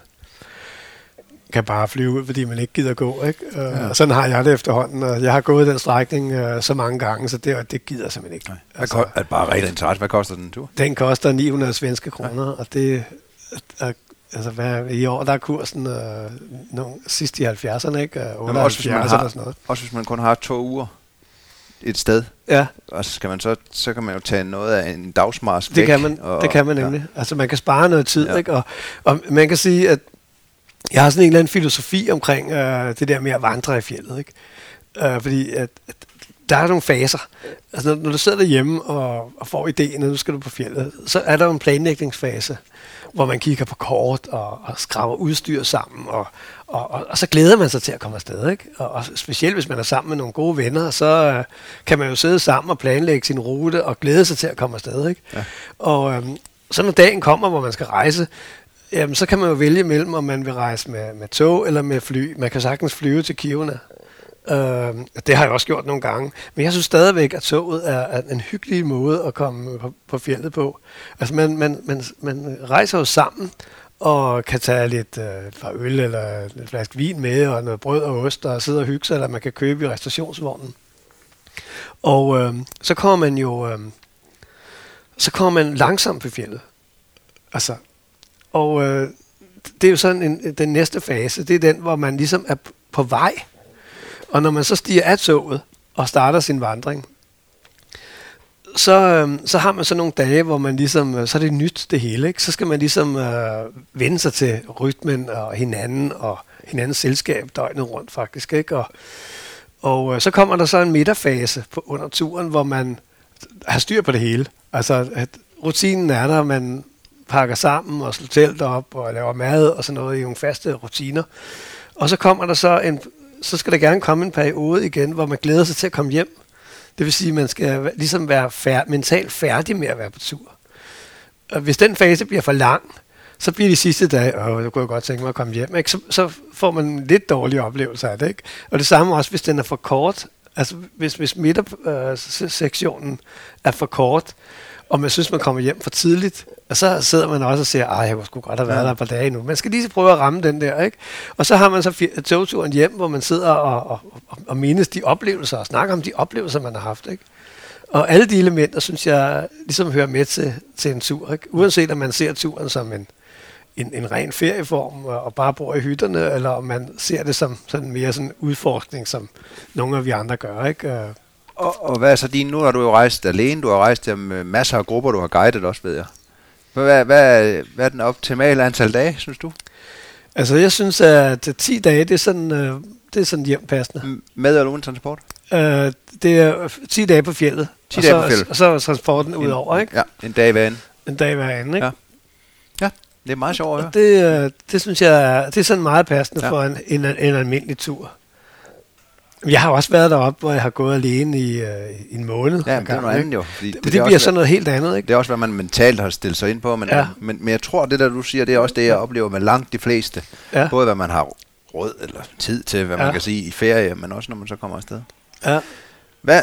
kan bare flyve ud, fordi man ikke gider gå. Ikke? Ja. Ja. Og sådan har jeg det efterhånden, og jeg har gået den strækning uh, så mange gange, så det, det gider jeg simpelthen ikke. Hvad altså, er det bare rigtig interesse? Hvad koster den tur? Den koster 900 svenske kroner, og det er, altså hvad, i år der er kursen øh, nogle, sidst i 70'erne, ikke? Øh, Men også, hvis man 78 har, sådan noget. også hvis man kun har to uger et sted, Ja, og så, skal man så, så kan man jo tage noget af en dagsmars det væk. kan man, og, det kan man nemlig. Ja. Altså man kan spare noget tid, Ja. ja. ikke? Og, og man kan sige, at jeg har sådan en eller anden filosofi omkring øh, det der med at vandre i fjellet, ikke? Øh, fordi at, at der er nogle faser. Altså når, når du sidder derhjemme og, og får ideen, at nu skal du på fjellet, så er der jo en planlægningsfase, hvor man kigger på kort og, og skraver udstyr sammen, og, og, og, og så glæder man sig til at komme afsted. Ikke? Og, og specielt hvis man er sammen med nogle gode venner, så øh, kan man jo sidde sammen og planlægge sin rute og glæde sig til at komme afsted. Ikke? Ja. Og øhm, så når dagen kommer, hvor man skal rejse, jamen, så kan man jo vælge mellem, om man vil rejse med, med tog eller med fly. Man kan sagtens flyve til Kiruna. Øh, det har jeg også gjort nogle gange. Men jeg synes stadigvæk, at toget er, er en hyggelig måde at komme på, på fjellet på. Altså man, man, man, man rejser jo sammen og kan tage lidt øh, et par øl eller en flaske vin med og noget brød og ost og sidde og hygge sig, eller man kan købe i restaurationsvognen. Og øh, så kommer man jo øh, så kommer man langsomt på fjellet. Altså, og øh, det er jo sådan en, den næste fase, det er den, hvor man ligesom er på vej. Og når man så stiger af toget og starter sin vandring, så, øh, så har man så nogle dage, hvor man ligesom, øh, så er det nyt det hele, ikke? Så skal man ligesom øh, vende sig til rytmen og hinanden og hinandens selskab døgnet rundt faktisk, ikke? Og, og øh, så kommer der så en midterfase på, under turen, hvor man har styr på det hele. Altså, at rutinen er der, man pakker sammen og slår telt op og laver mad og sådan noget i nogle faste rutiner. Og så kommer der så en, så skal der gerne komme en periode igen, hvor man glæder sig til at komme hjem. Det vil sige, at man skal ligesom være fær- mentalt færdig med at være på tur. Og hvis den fase bliver for lang, så bliver de sidste dage, og jeg kunne godt tænke mig at komme hjem, ikke? Så, så får man en lidt dårlige oplevelser af det. Ikke? Og det samme også, hvis den er for kort. Altså hvis, hvis midtersektionen øh, er for kort, og man synes, man kommer hjem for tidligt, og så sidder man også og siger, at jeg sgu godt have været Ja. der et par dage nu. Man skal lige prøve at ramme den der, ikke? Og så har man så togturen hjem, hvor man sidder og, og, og, og mindes de oplevelser, og snakker om de oplevelser, man har haft, ikke? Og alle de elementer, synes jeg, ligesom hører med til, til en tur, ikke? Uanset om man ser turen som en, en, en ren ferieform, og, og bare bor i hytterne, eller om man ser det som sådan mere sådan udforskning, som nogle af vi andre gør, ikke? Og, og hvad er så din? Nu har du jo rejst alene, du har rejst med masser af grupper, du har guidet også, ved jeg. Hvad, hvad, hvad er den optimale antal dage, synes du? Altså, jeg synes, at 10 dage, det er sådan, øh, det er sådan hjem passende. M- Med eller uden transport? Øh, det er 10 dage på fjellet. 10 og dage så, på fjeldet. Og så er transporten ud over, ikke? Ja, en dag hver ende. En dag hver anden, ikke? Ja. Ja, det er meget sjovt at høre. Det, øh, det synes jeg det er sådan meget passende ja. for en, en, en almindelig tur. Jeg har også været deroppe, hvor jeg har gået alene i, øh, i en måned. Ja, det er noget andet jo. Fordi Det, det, det, er bliver også, sådan noget helt andet, ikke? det er også, hvad man mentalt har stillet sig ind på, men, Ja. men, men jeg tror, det der du siger, det er også det, jeg oplever med langt de fleste. Ja. Både hvad man har råd eller tid til, hvad man Ja. kan sige i ferie, men også når man så kommer afsted. Ja. Hvad,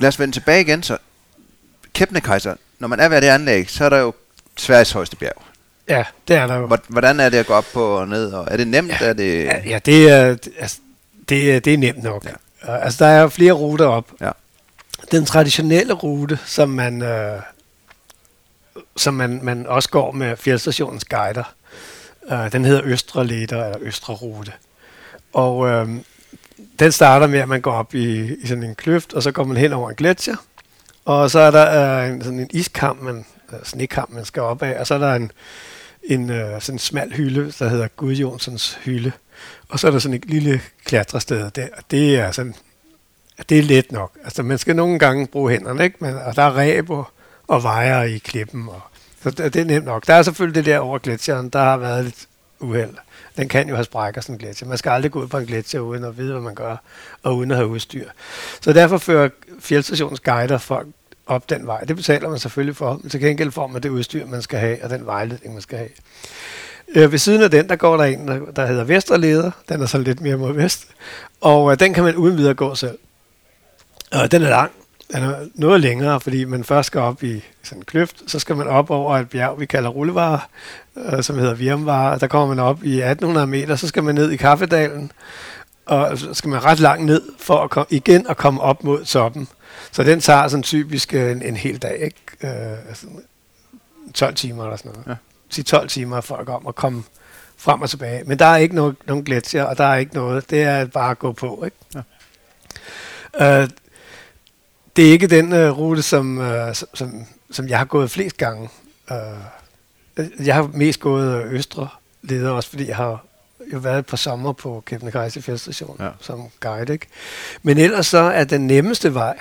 lad os vende tilbage igen, så Kebnekaise, når man er ved det anlæg, så er der jo Sveriges højeste bjerg. ja, det er der jo. Hvor- Hvordan er det at gå op på og ned? Og er det nemt? Ja. Er det, Ja, ja det, er, altså, det, er, det er nemt nok. Ja. Altså, der er jo flere ruter op. Ja. Den traditionelle rute, som man, øh, som man, man også går med fjeldstationens guider, øh, den hedder Østre Leder, eller Østre Rute. Og øh, den starter med, at man går op i, i sådan en kløft, og så går man hen over en gletsjer. Og så er der øh, en, sådan en iskam, man, øh, snekam, man skal op af, og så er der en, en øh, sådan en smal hylde, der hedder Gud Jonsens hylde. Og så er der sådan et lille klatrested der, og det er sådan, det er let nok. Altså man skal nogle gange bruge hænderne, ikke? Men, og der er ræb og, og vejer i klippen, og, så det, det er nemt nok. Der er selvfølgelig det der over gletsjeren, der har været lidt uheld. Den kan jo have sprækker, sådan en gletsjer. Man skal aldrig gå ud på en gletsjer uden at vide, hvad man gør, og uden at have udstyr. Så derfor fører fjeldstationens guider folk op den vej. Det betaler man selvfølgelig for, men til gengæld får man det udstyr, man skal have, og den vejledning, man skal have. Øh, ved siden af den, der går der en, der, der hedder Vesterleder. Den er så lidt mere mod vest. Og øh, den kan man uden videre gå selv. Og den er lang. Den er noget længere, fordi man først skal op i sådan en kløft, så skal man op over et bjerg, vi kalder Rullevare, øh, som hedder Virmvare. Der kommer man op i 1800 meter, så skal man ned i Kaffedalen, og så skal man ret langt ned for at komme, igen at komme op mod toppen. Så den tager sådan typisk øh, en, en hel dag, ikke? Øh, altså 12 timer eller sådan noget. Ja. 12 timer for at komme, frem og tilbage. Men der er ikke noget, nogen gletsjer, og der er ikke noget. Det er bare at gå på, ikke? Ja. Øh, det er ikke den øh, rute, som, øh, som, som jeg har gået flest gange. Øh, jeg har mest gået østre leder også, fordi jeg har jo været et par sommer på Kebnekaise Fjeldstation ja. som guide. Ikke? Men ellers så er den nemmeste vej,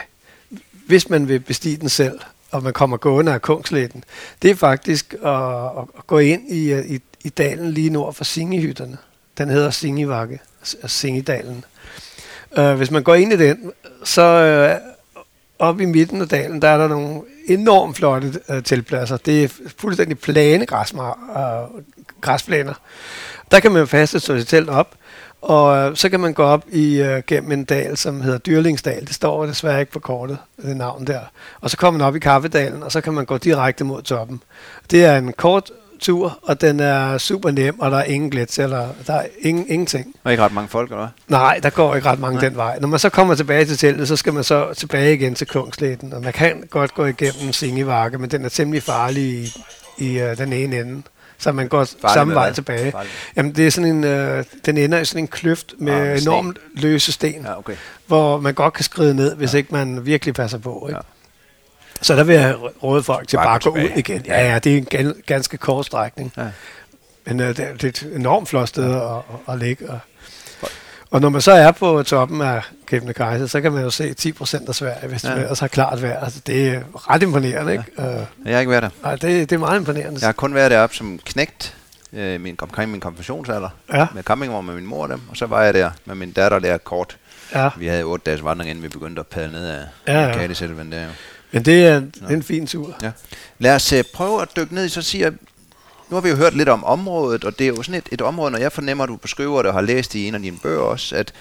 hvis man vil bestige den selv, og man kommer gående af Kungsletten, det er faktisk at, at gå ind i, øh, i, i dalen lige nord for Singehytterne. Den hedder Singivakke, øh, Singedalen. Uh, hvis man går ind i den, så uh, op i midten af dalen, der er der nogle enormt flotte uh, tilpladser. Det er fuldstændig plane græsmar, uh, græsplæner. Der kan man faste sit telt op, og øh, så kan man gå op i øh, gennem en dal, som hedder Dyrlingsdal. Det står desværre ikke på kortet, det navn der. Og så kommer man op i Kaffedalen, og så kan man gå direkte mod toppen. Det er en kort tur, og den er super nem, og der er ingen glets, eller der er ingen, ingenting. Og ikke ret mange folk, eller? Nej, der går ikke ret mange Nej. den vej. Når man så kommer tilbage til teltet, så skal man så tilbage igen til Kungsletten, og man kan godt gå igennem Singevakke, men den er temmelig farlig i, i uh, den ene ende så man går Farlig samme vej tilbage. Farlig. Jamen, det er sådan en, øh, den ender i sådan en kløft med ah, enormt løse sten, ja, okay. hvor man godt kan skride ned, hvis ja. ikke man virkelig passer på. Ikke? Ja. Så der vil jeg råde folk til bare, bare at gå ud igen. Ja, ja, det er en ganske kort strækning. Ja. Men øh, det, er, det er et enormt flot sted at, at ligge. Og, og når man så er på toppen af Kebnekaise, så kan man jo se 10% af Sverige, hvis ja. man ellers har klart vejr. Altså, det er ret imponerende, ikke? Ja. Uh, jeg har ikke været der. Nej, det, det er meget imponerende. Jeg har kun været deroppe som knægt øh, min, omkring min konfirmationsalder. Ja. Med campingvogn med min mor og dem. Og så var jeg der med min datter der kort. Ja. Vi havde otte dages vandring, inden vi begyndte at padle ned af ja, ja. Kaliselven der. Men det er, en, en fin tur. Ja. Lad os uh, prøve at dykke ned i, så siger nu har vi jo hørt lidt om området, og det er jo sådan et, et område, når jeg fornemmer, at du beskriver det og har læst i en af dine bøger også, at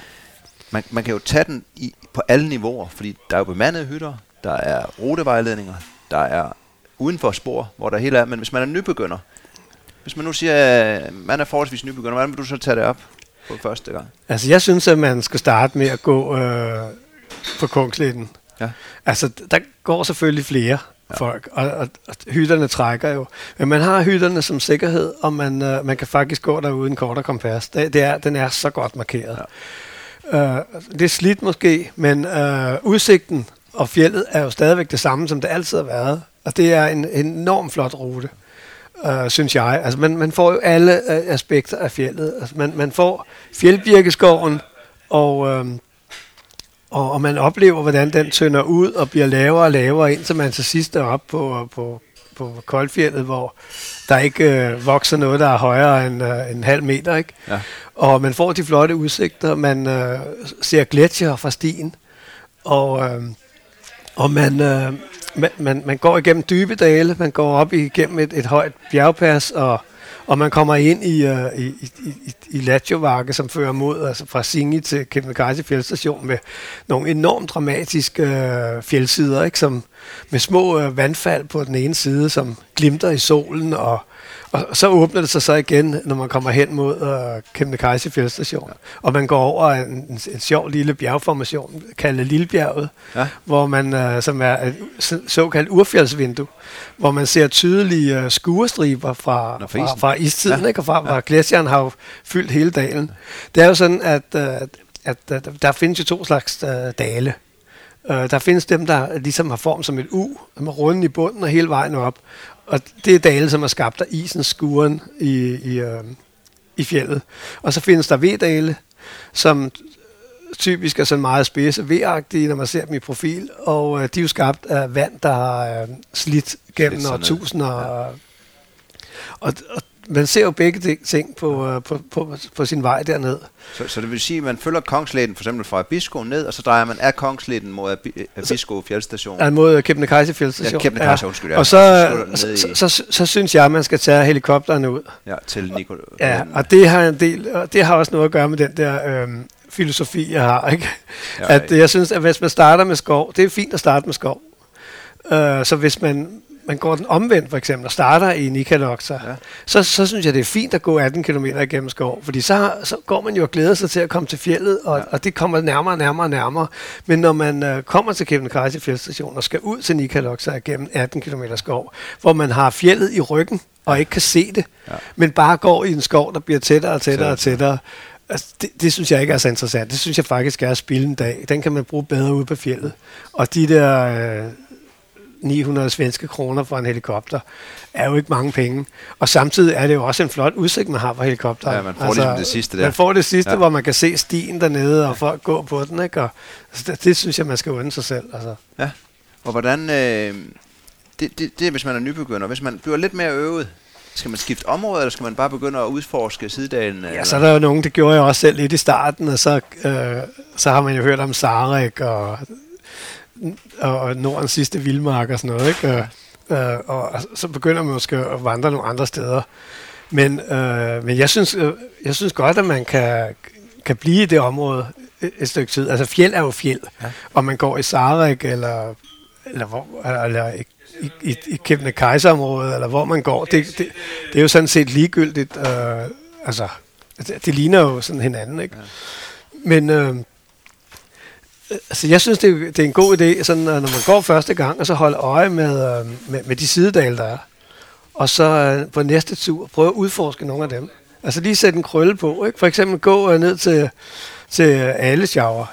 man, man kan jo tage den i, på alle niveauer, fordi der er jo bemandede hytter, der er rutevejledninger, der er uden for spor, hvor der hele er, men hvis man er nybegynder, hvis man nu siger, at man er forholdsvis nybegynder, hvordan vil du så tage det op på første gang? Altså jeg synes, at man skal starte med at gå øh, på Kungsletten. Ja. Altså der går selvfølgelig flere ja. folk, og, og, og hytterne trækker jo. Men man har hytterne som sikkerhed, og man, øh, man kan faktisk gå der uden kort og kompas. Det, det er, den er så godt markeret. Ja. Uh, det er slidt måske, men uh, udsigten og fjellet er jo stadigvæk det samme, som det altid har været. Og det er en, en enormt flot rute, uh, synes jeg. Altså man, man får jo alle uh, aspekter af fjellet. Altså man, man får fjeldbirkeskoven, og... Uh, og, og man oplever, hvordan den tynder ud og bliver lavere og lavere, indtil man til sidst er oppe på, på, på Koldfjellet, hvor der ikke øh, vokser noget, der er højere end øh, en halv meter. Ikke? Ja. Og man får de flotte udsigter, man øh, ser gletsjer fra stien, og, øh, og man, øh, man, man, man går igennem dybe dale, man går op igennem et, et højt bjergpas, og og man kommer ind i, uh, i, i, i, i Latjovakke, som fører mod altså fra Singi til Kebnekaise fjeldstation med nogle enormt dramatiske øh, uh, fjeldsider, ikke? Som, med små uh, vandfald på den ene side, som glimter i solen, og og så åbner det sig så igen, når man kommer hen mod uh, Kebnekaise fjeldstation. Ja. Og man går over en, en, en sjov lille bjergformation, kaldet Lillebjerget, ja. hvor man, uh, som er et såkaldt urfjeldsvindue, hvor man ser tydelige uh, skurestriber fra, Nå, fra, fra istiden, ja. ikke? og fra, ja. gletsjeren har jo fyldt hele dalen. Det er jo sådan, at uh, at der, der findes jo to slags øh, dale. Øh, der findes dem, der ligesom har form som et U, som er runde i bunden og hele vejen op. Og det er dale, som er skabt af isens skuren i, i, øh, i fjellet. Og så findes der V-dale, som typisk er sådan meget spidse v når man ser dem i profil, og øh, de er jo skabt af vand, der har øh, slidt gennem årtusinder. Ja. Og, og man ser jo begge ting på, øh, på, på, på sin vej derned. Så, så det vil sige, at man følger Kongslæden for eksempel fra Abisko ned, og så drejer man af Kongslæden mod Abisko fjeldstation? Ja, mod Kebnekaise fjeldstation. Ja, Kebnekaise, ja. undskyld. Ja. Og så, så, så, så, så, så synes jeg, at man skal tage helikopterne ud. Ja, til Nico. Ja, og det har en del, og det har også noget at gøre med den der øhm, filosofi, jeg har. Ikke? Ja, at jeg synes, at hvis man starter med skov, det er fint at starte med skov. Uh, så hvis man man går den omvendt for eksempel og starter i Nikaloxa, ja. så, så synes jeg, det er fint at gå 18 km igennem skov, fordi så, så går man jo og glæder sig til at komme til fjellet, og, ja. og det kommer nærmere og nærmere og nærmere. Men når man øh, kommer til Kebnekaise fjeldstation og skal ud til Nikaloxa igennem 18 km skov, hvor man har fjellet i ryggen og ikke kan se det, ja. men bare går i en skov, der bliver tættere og tættere og tættere, Altså, det, det synes jeg ikke er så interessant. Det synes jeg faktisk er at spille en dag. Den kan man bruge bedre ude på fjellet. Og de der øh, 900 svenske kroner for en helikopter, er jo ikke mange penge. Og samtidig er det jo også en flot udsigt, man har fra helikopteren. Ja, man får altså, ligesom det sidste der. Man får det sidste, ja. hvor man kan se stien dernede, og folk gå på den. Ikke? Og, altså, det, det synes jeg, man skal unde sig selv. Altså. Ja, og hvordan... Øh, det, det, det er, hvis man er nybegynder. Hvis man bliver lidt mere øvet, skal man skifte område, eller skal man bare begynde at udforske sidedalen? Ja, eller? så er der jo nogen, det gjorde jeg også selv lidt i starten, og så, øh, så har man jo hørt om Sarek og og Nordens sidste vildmark og sådan noget, ikke? Og, øh, og så begynder man måske at vandre nogle andre steder. Men, øh, men jeg, synes, øh, jeg synes godt, at man kan, kan blive i det område et, et stykke tid. Altså fjeld er jo fjeld, ja. og man går i Sarek eller, eller, hvor, eller i, i, i, i Kebnekaise-området, eller hvor man går. Det, det, det er jo sådan set ligegyldigt. Øh, altså, det, det ligner jo sådan hinanden, ikke? Ja. Men, øh, Altså, jeg synes, det er, det er en god idé, sådan, når man går første gang, og så holde øje med, øh, med, med de sidedale, der er. Og så øh, på næste tur prøve at udforske nogle af dem. Altså lige sætte en krølle på. Ikke? For eksempel gå øh, ned til, til alle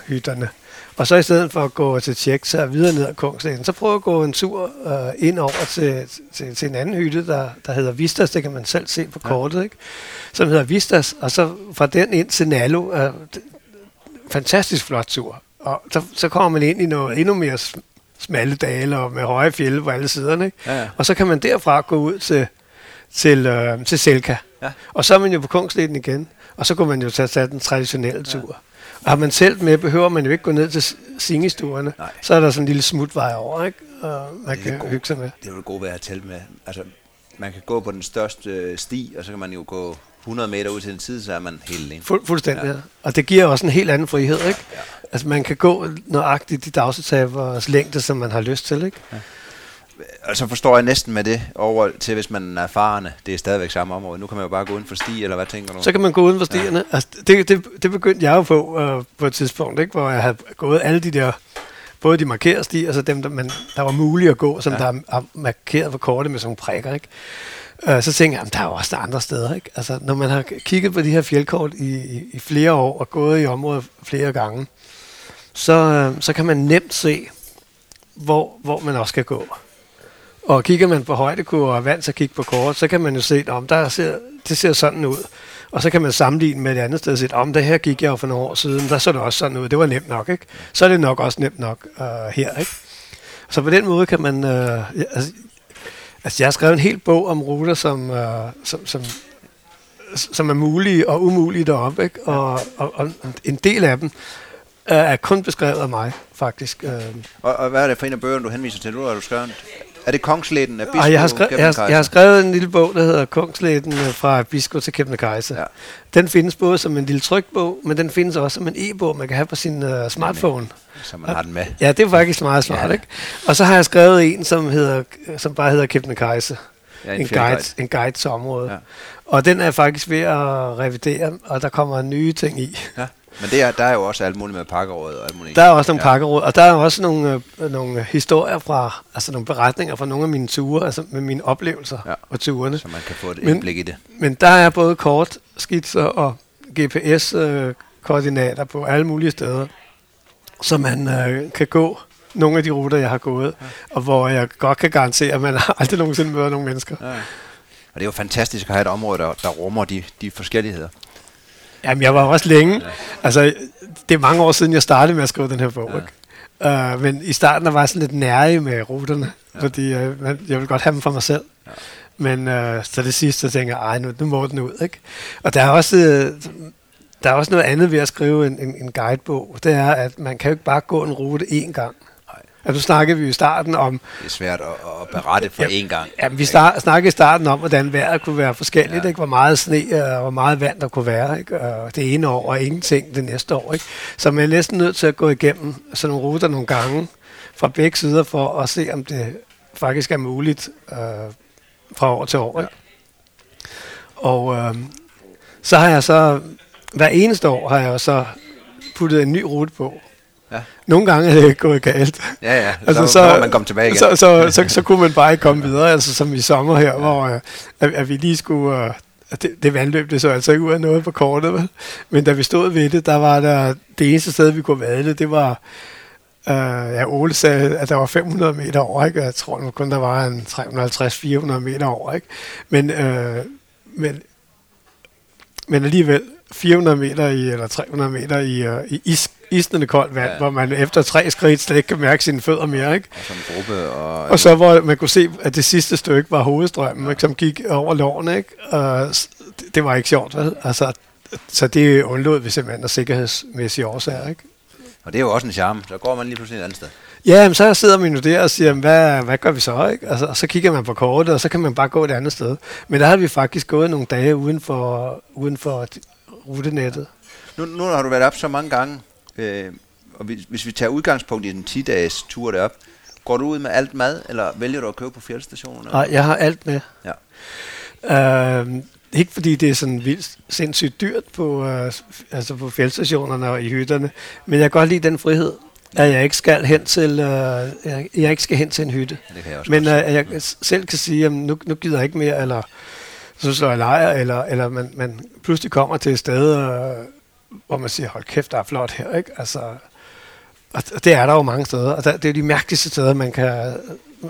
hytterne Og så i stedet for at gå til tjek, så videre ned ad Kungslægen, så prøv at gå en tur øh, ind over til, til, til en anden hytte, der, der hedder Vistas. Det kan man selv se på kortet, ikke? som hedder Vistas. Og så fra den ind til Nalo. Øh, fantastisk flot tur. Og så, så kommer man ind i noget endnu mere smalle dale og med høje fjelle på alle siderne. Ikke? Ja, ja. Og så kan man derfra gå ud til, til, øh, til Selka. Ja. Og så er man jo på Kongsleden igen. Og så kunne man jo tage, tage den traditionelle tur. Ja. Og har man selv med, behøver man jo ikke gå ned til singestuerne. Nej. Så er der sådan en lille smutvej over, ikke? Og man kan god, hygge sig med. Det er jo god ved at tælle med. Altså, man kan gå på den største sti, og så kan man jo gå 100 meter ud til den side, så er man helt alene. Fuld, fuldstændig, ja. Og det giver også en helt anden frihed, ikke? Ja. Altså man kan gå nøjagtigt de dagsetagers længde, som man har lyst til, ikke? Ja. Altså forstår jeg næsten med det over til, hvis man er erfarne, det er stadigvæk samme område. Nu kan man jo bare gå uden for sti, eller hvad tænker du? Så kan man gå uden for stierne. Ja. Altså, det, det, det begyndte jeg jo på uh, på et tidspunkt, ikke? hvor jeg havde gået alle de der, både de markerede stier, altså dem, der, man, der var mulige at gå, som ja. der er markeret på kortet med sådan nogle prikker. Ikke? Øh, så tænker jeg, at der er jo også andre steder. Ikke? Altså, når man har kigget på de her fjeldkort i, i, i flere år og gået i området flere gange, så, øh, så kan man nemt se, hvor, hvor man også skal gå. Og kigger man på højdekurver og er vant til at kigge på kort, så kan man jo se, om der ser, det ser sådan ud. Og så kan man sammenligne med et andet sted og sige, om det her gik jeg jo for nogle år siden, der så det også sådan ud. Det var nemt nok, ikke? Så er det nok også nemt nok uh, her, ikke? Så på den måde kan man... Uh, altså, altså, jeg har skrevet en hel bog om ruter, som, uh, som, som, som er mulige og umulige deroppe, ikke? Og, og, og en del af dem er kun beskrevet af mig, faktisk. Øh. Og, og hvad er det for en af bøgerne, du henviser til? Nu har du skrevet er det Kongslæden af Bisko jeg har, skrevet, jeg, har, jeg har skrevet en lille bog, der hedder Kongslæden øh, fra Bisko til Kebnekaise. Ja. Den findes både som en lille trykbog, men den findes også som en e-bog, man kan have på sin uh, smartphone. Så man har den med. Ja, det er faktisk meget smart, ja. ikke? Og så har jeg skrevet en, som, hedder, som bare hedder Kebnekaise. Ja, en, en, guide, en guide til området. Ja. Og den er faktisk ved at revidere, og der kommer nye ting i. Ja. Men det er, der er jo også alt muligt med pakkeråd og alt muligt. Der er også nogle ja. pakkeråd, og der er også nogle, øh, nogle historier fra, altså nogle beretninger fra nogle af mine ture, altså med mine oplevelser ja. på turene. Så man kan få et indblik i det. Men der er både kort, skitser og GPS øh, koordinater på alle mulige steder, så man øh, kan gå nogle af de ruter, jeg har gået, ja. og hvor jeg godt kan garantere, at man aldrig nogensinde møder nogle mennesker. Ja. Og det er jo fantastisk at have et område, der, der rummer de, de forskelligheder. Jamen, jeg var også længe. Ja. Altså, det er mange år siden, jeg startede med at skrive den her bog. Ja. Ikke? Uh, men i starten der var jeg sådan lidt nærig med ruterne, ja. fordi uh, jeg vil godt have dem for mig selv. Ja. Men uh, så det sidste, så tænker jeg, ej, nu, nu må den ud. Ikke? Og der er også... Uh, der er også noget andet ved at skrive en, en, en guidebog. Det er, at man kan jo ikke bare gå en rute én gang. Ja, nu snakkede vi i starten om... Det er svært at, at berette for én gang. Ja, vi star- snakkede i starten om, hvordan vejret kunne være forskelligt. Ja. Ikke? Hvor meget sne og hvor meget vand der kunne være. Ikke? Og det ene år og ingenting det næste år. Ikke? Så man er næsten nødt til at gå igennem sådan nogle ruter nogle gange fra begge sider for at se, om det faktisk er muligt øh, fra år til år. Ikke? Og øh, så har jeg så... Hver eneste år har jeg så puttet en ny rute på. Ja. Nogle gange er det gået galt. Ja, ja. Altså, så, så man komme tilbage igen. Så, så, så, så kunne man bare ikke komme videre, altså som i sommer her, ja. hvor uh, at, at vi lige skulle... Uh, det, det vandløb, det så altså ikke ud af noget på kortet, vel? Men da vi stod ved det, der var der... Det eneste sted, vi kunne vade det var... Uh, ja, Ole sagde, at der var 500 meter over, ikke? Jeg tror nu kun, der var en 350-400 meter over, ikke? Men, uh, men, men alligevel, 400 meter i, eller 300 meter i, uh, i is, isnende koldt vand, ja. hvor man efter tre skridt slet ikke kan mærke sine fødder mere. Ikke? Og som gruppe. Og, og så hvor man kunne se, at det sidste stykke var hovedstrømmen, ja. ikke, som gik over lårene. Ikke? Og det, det var ikke sjovt. Vel? Altså, så det undlod vi simpelthen af sikkerhedsmæssige årsager. Ikke? Og det er jo også en charme. Så går man lige pludselig et andet sted. Ja, men så sidder man jo der og siger, hvad, hvad gør vi så? Ikke? Altså, og så kigger man på kortet, og så kan man bare gå et andet sted. Men der har vi faktisk gået nogle dage uden for, uden for rutenettet. Nu, nu har du været op så mange gange, øh, og hvis, hvis vi tager udgangspunkt i den 10-dages tur derop, går du ud med alt mad, eller vælger du at købe på fjeldstationen? Nej, jeg har alt med. Ja. Øh, ikke fordi det er sådan vildt sindssygt dyrt på, øh, altså på fjeldstationerne og i hytterne, men jeg kan godt lide den frihed, at jeg ikke skal hen til, øh, jeg, jeg ikke skal hen til en hytte. Det kan jeg også men øh, jeg selv kan sige, at nu, nu gider jeg ikke mere, eller så slår jeg lejr, eller, eller man, man pludselig kommer til et sted, øh, hvor man siger, hold kæft, der er flot her, ikke? Altså, og det er der jo mange steder, og der, det er de mærkeligste steder, man kan,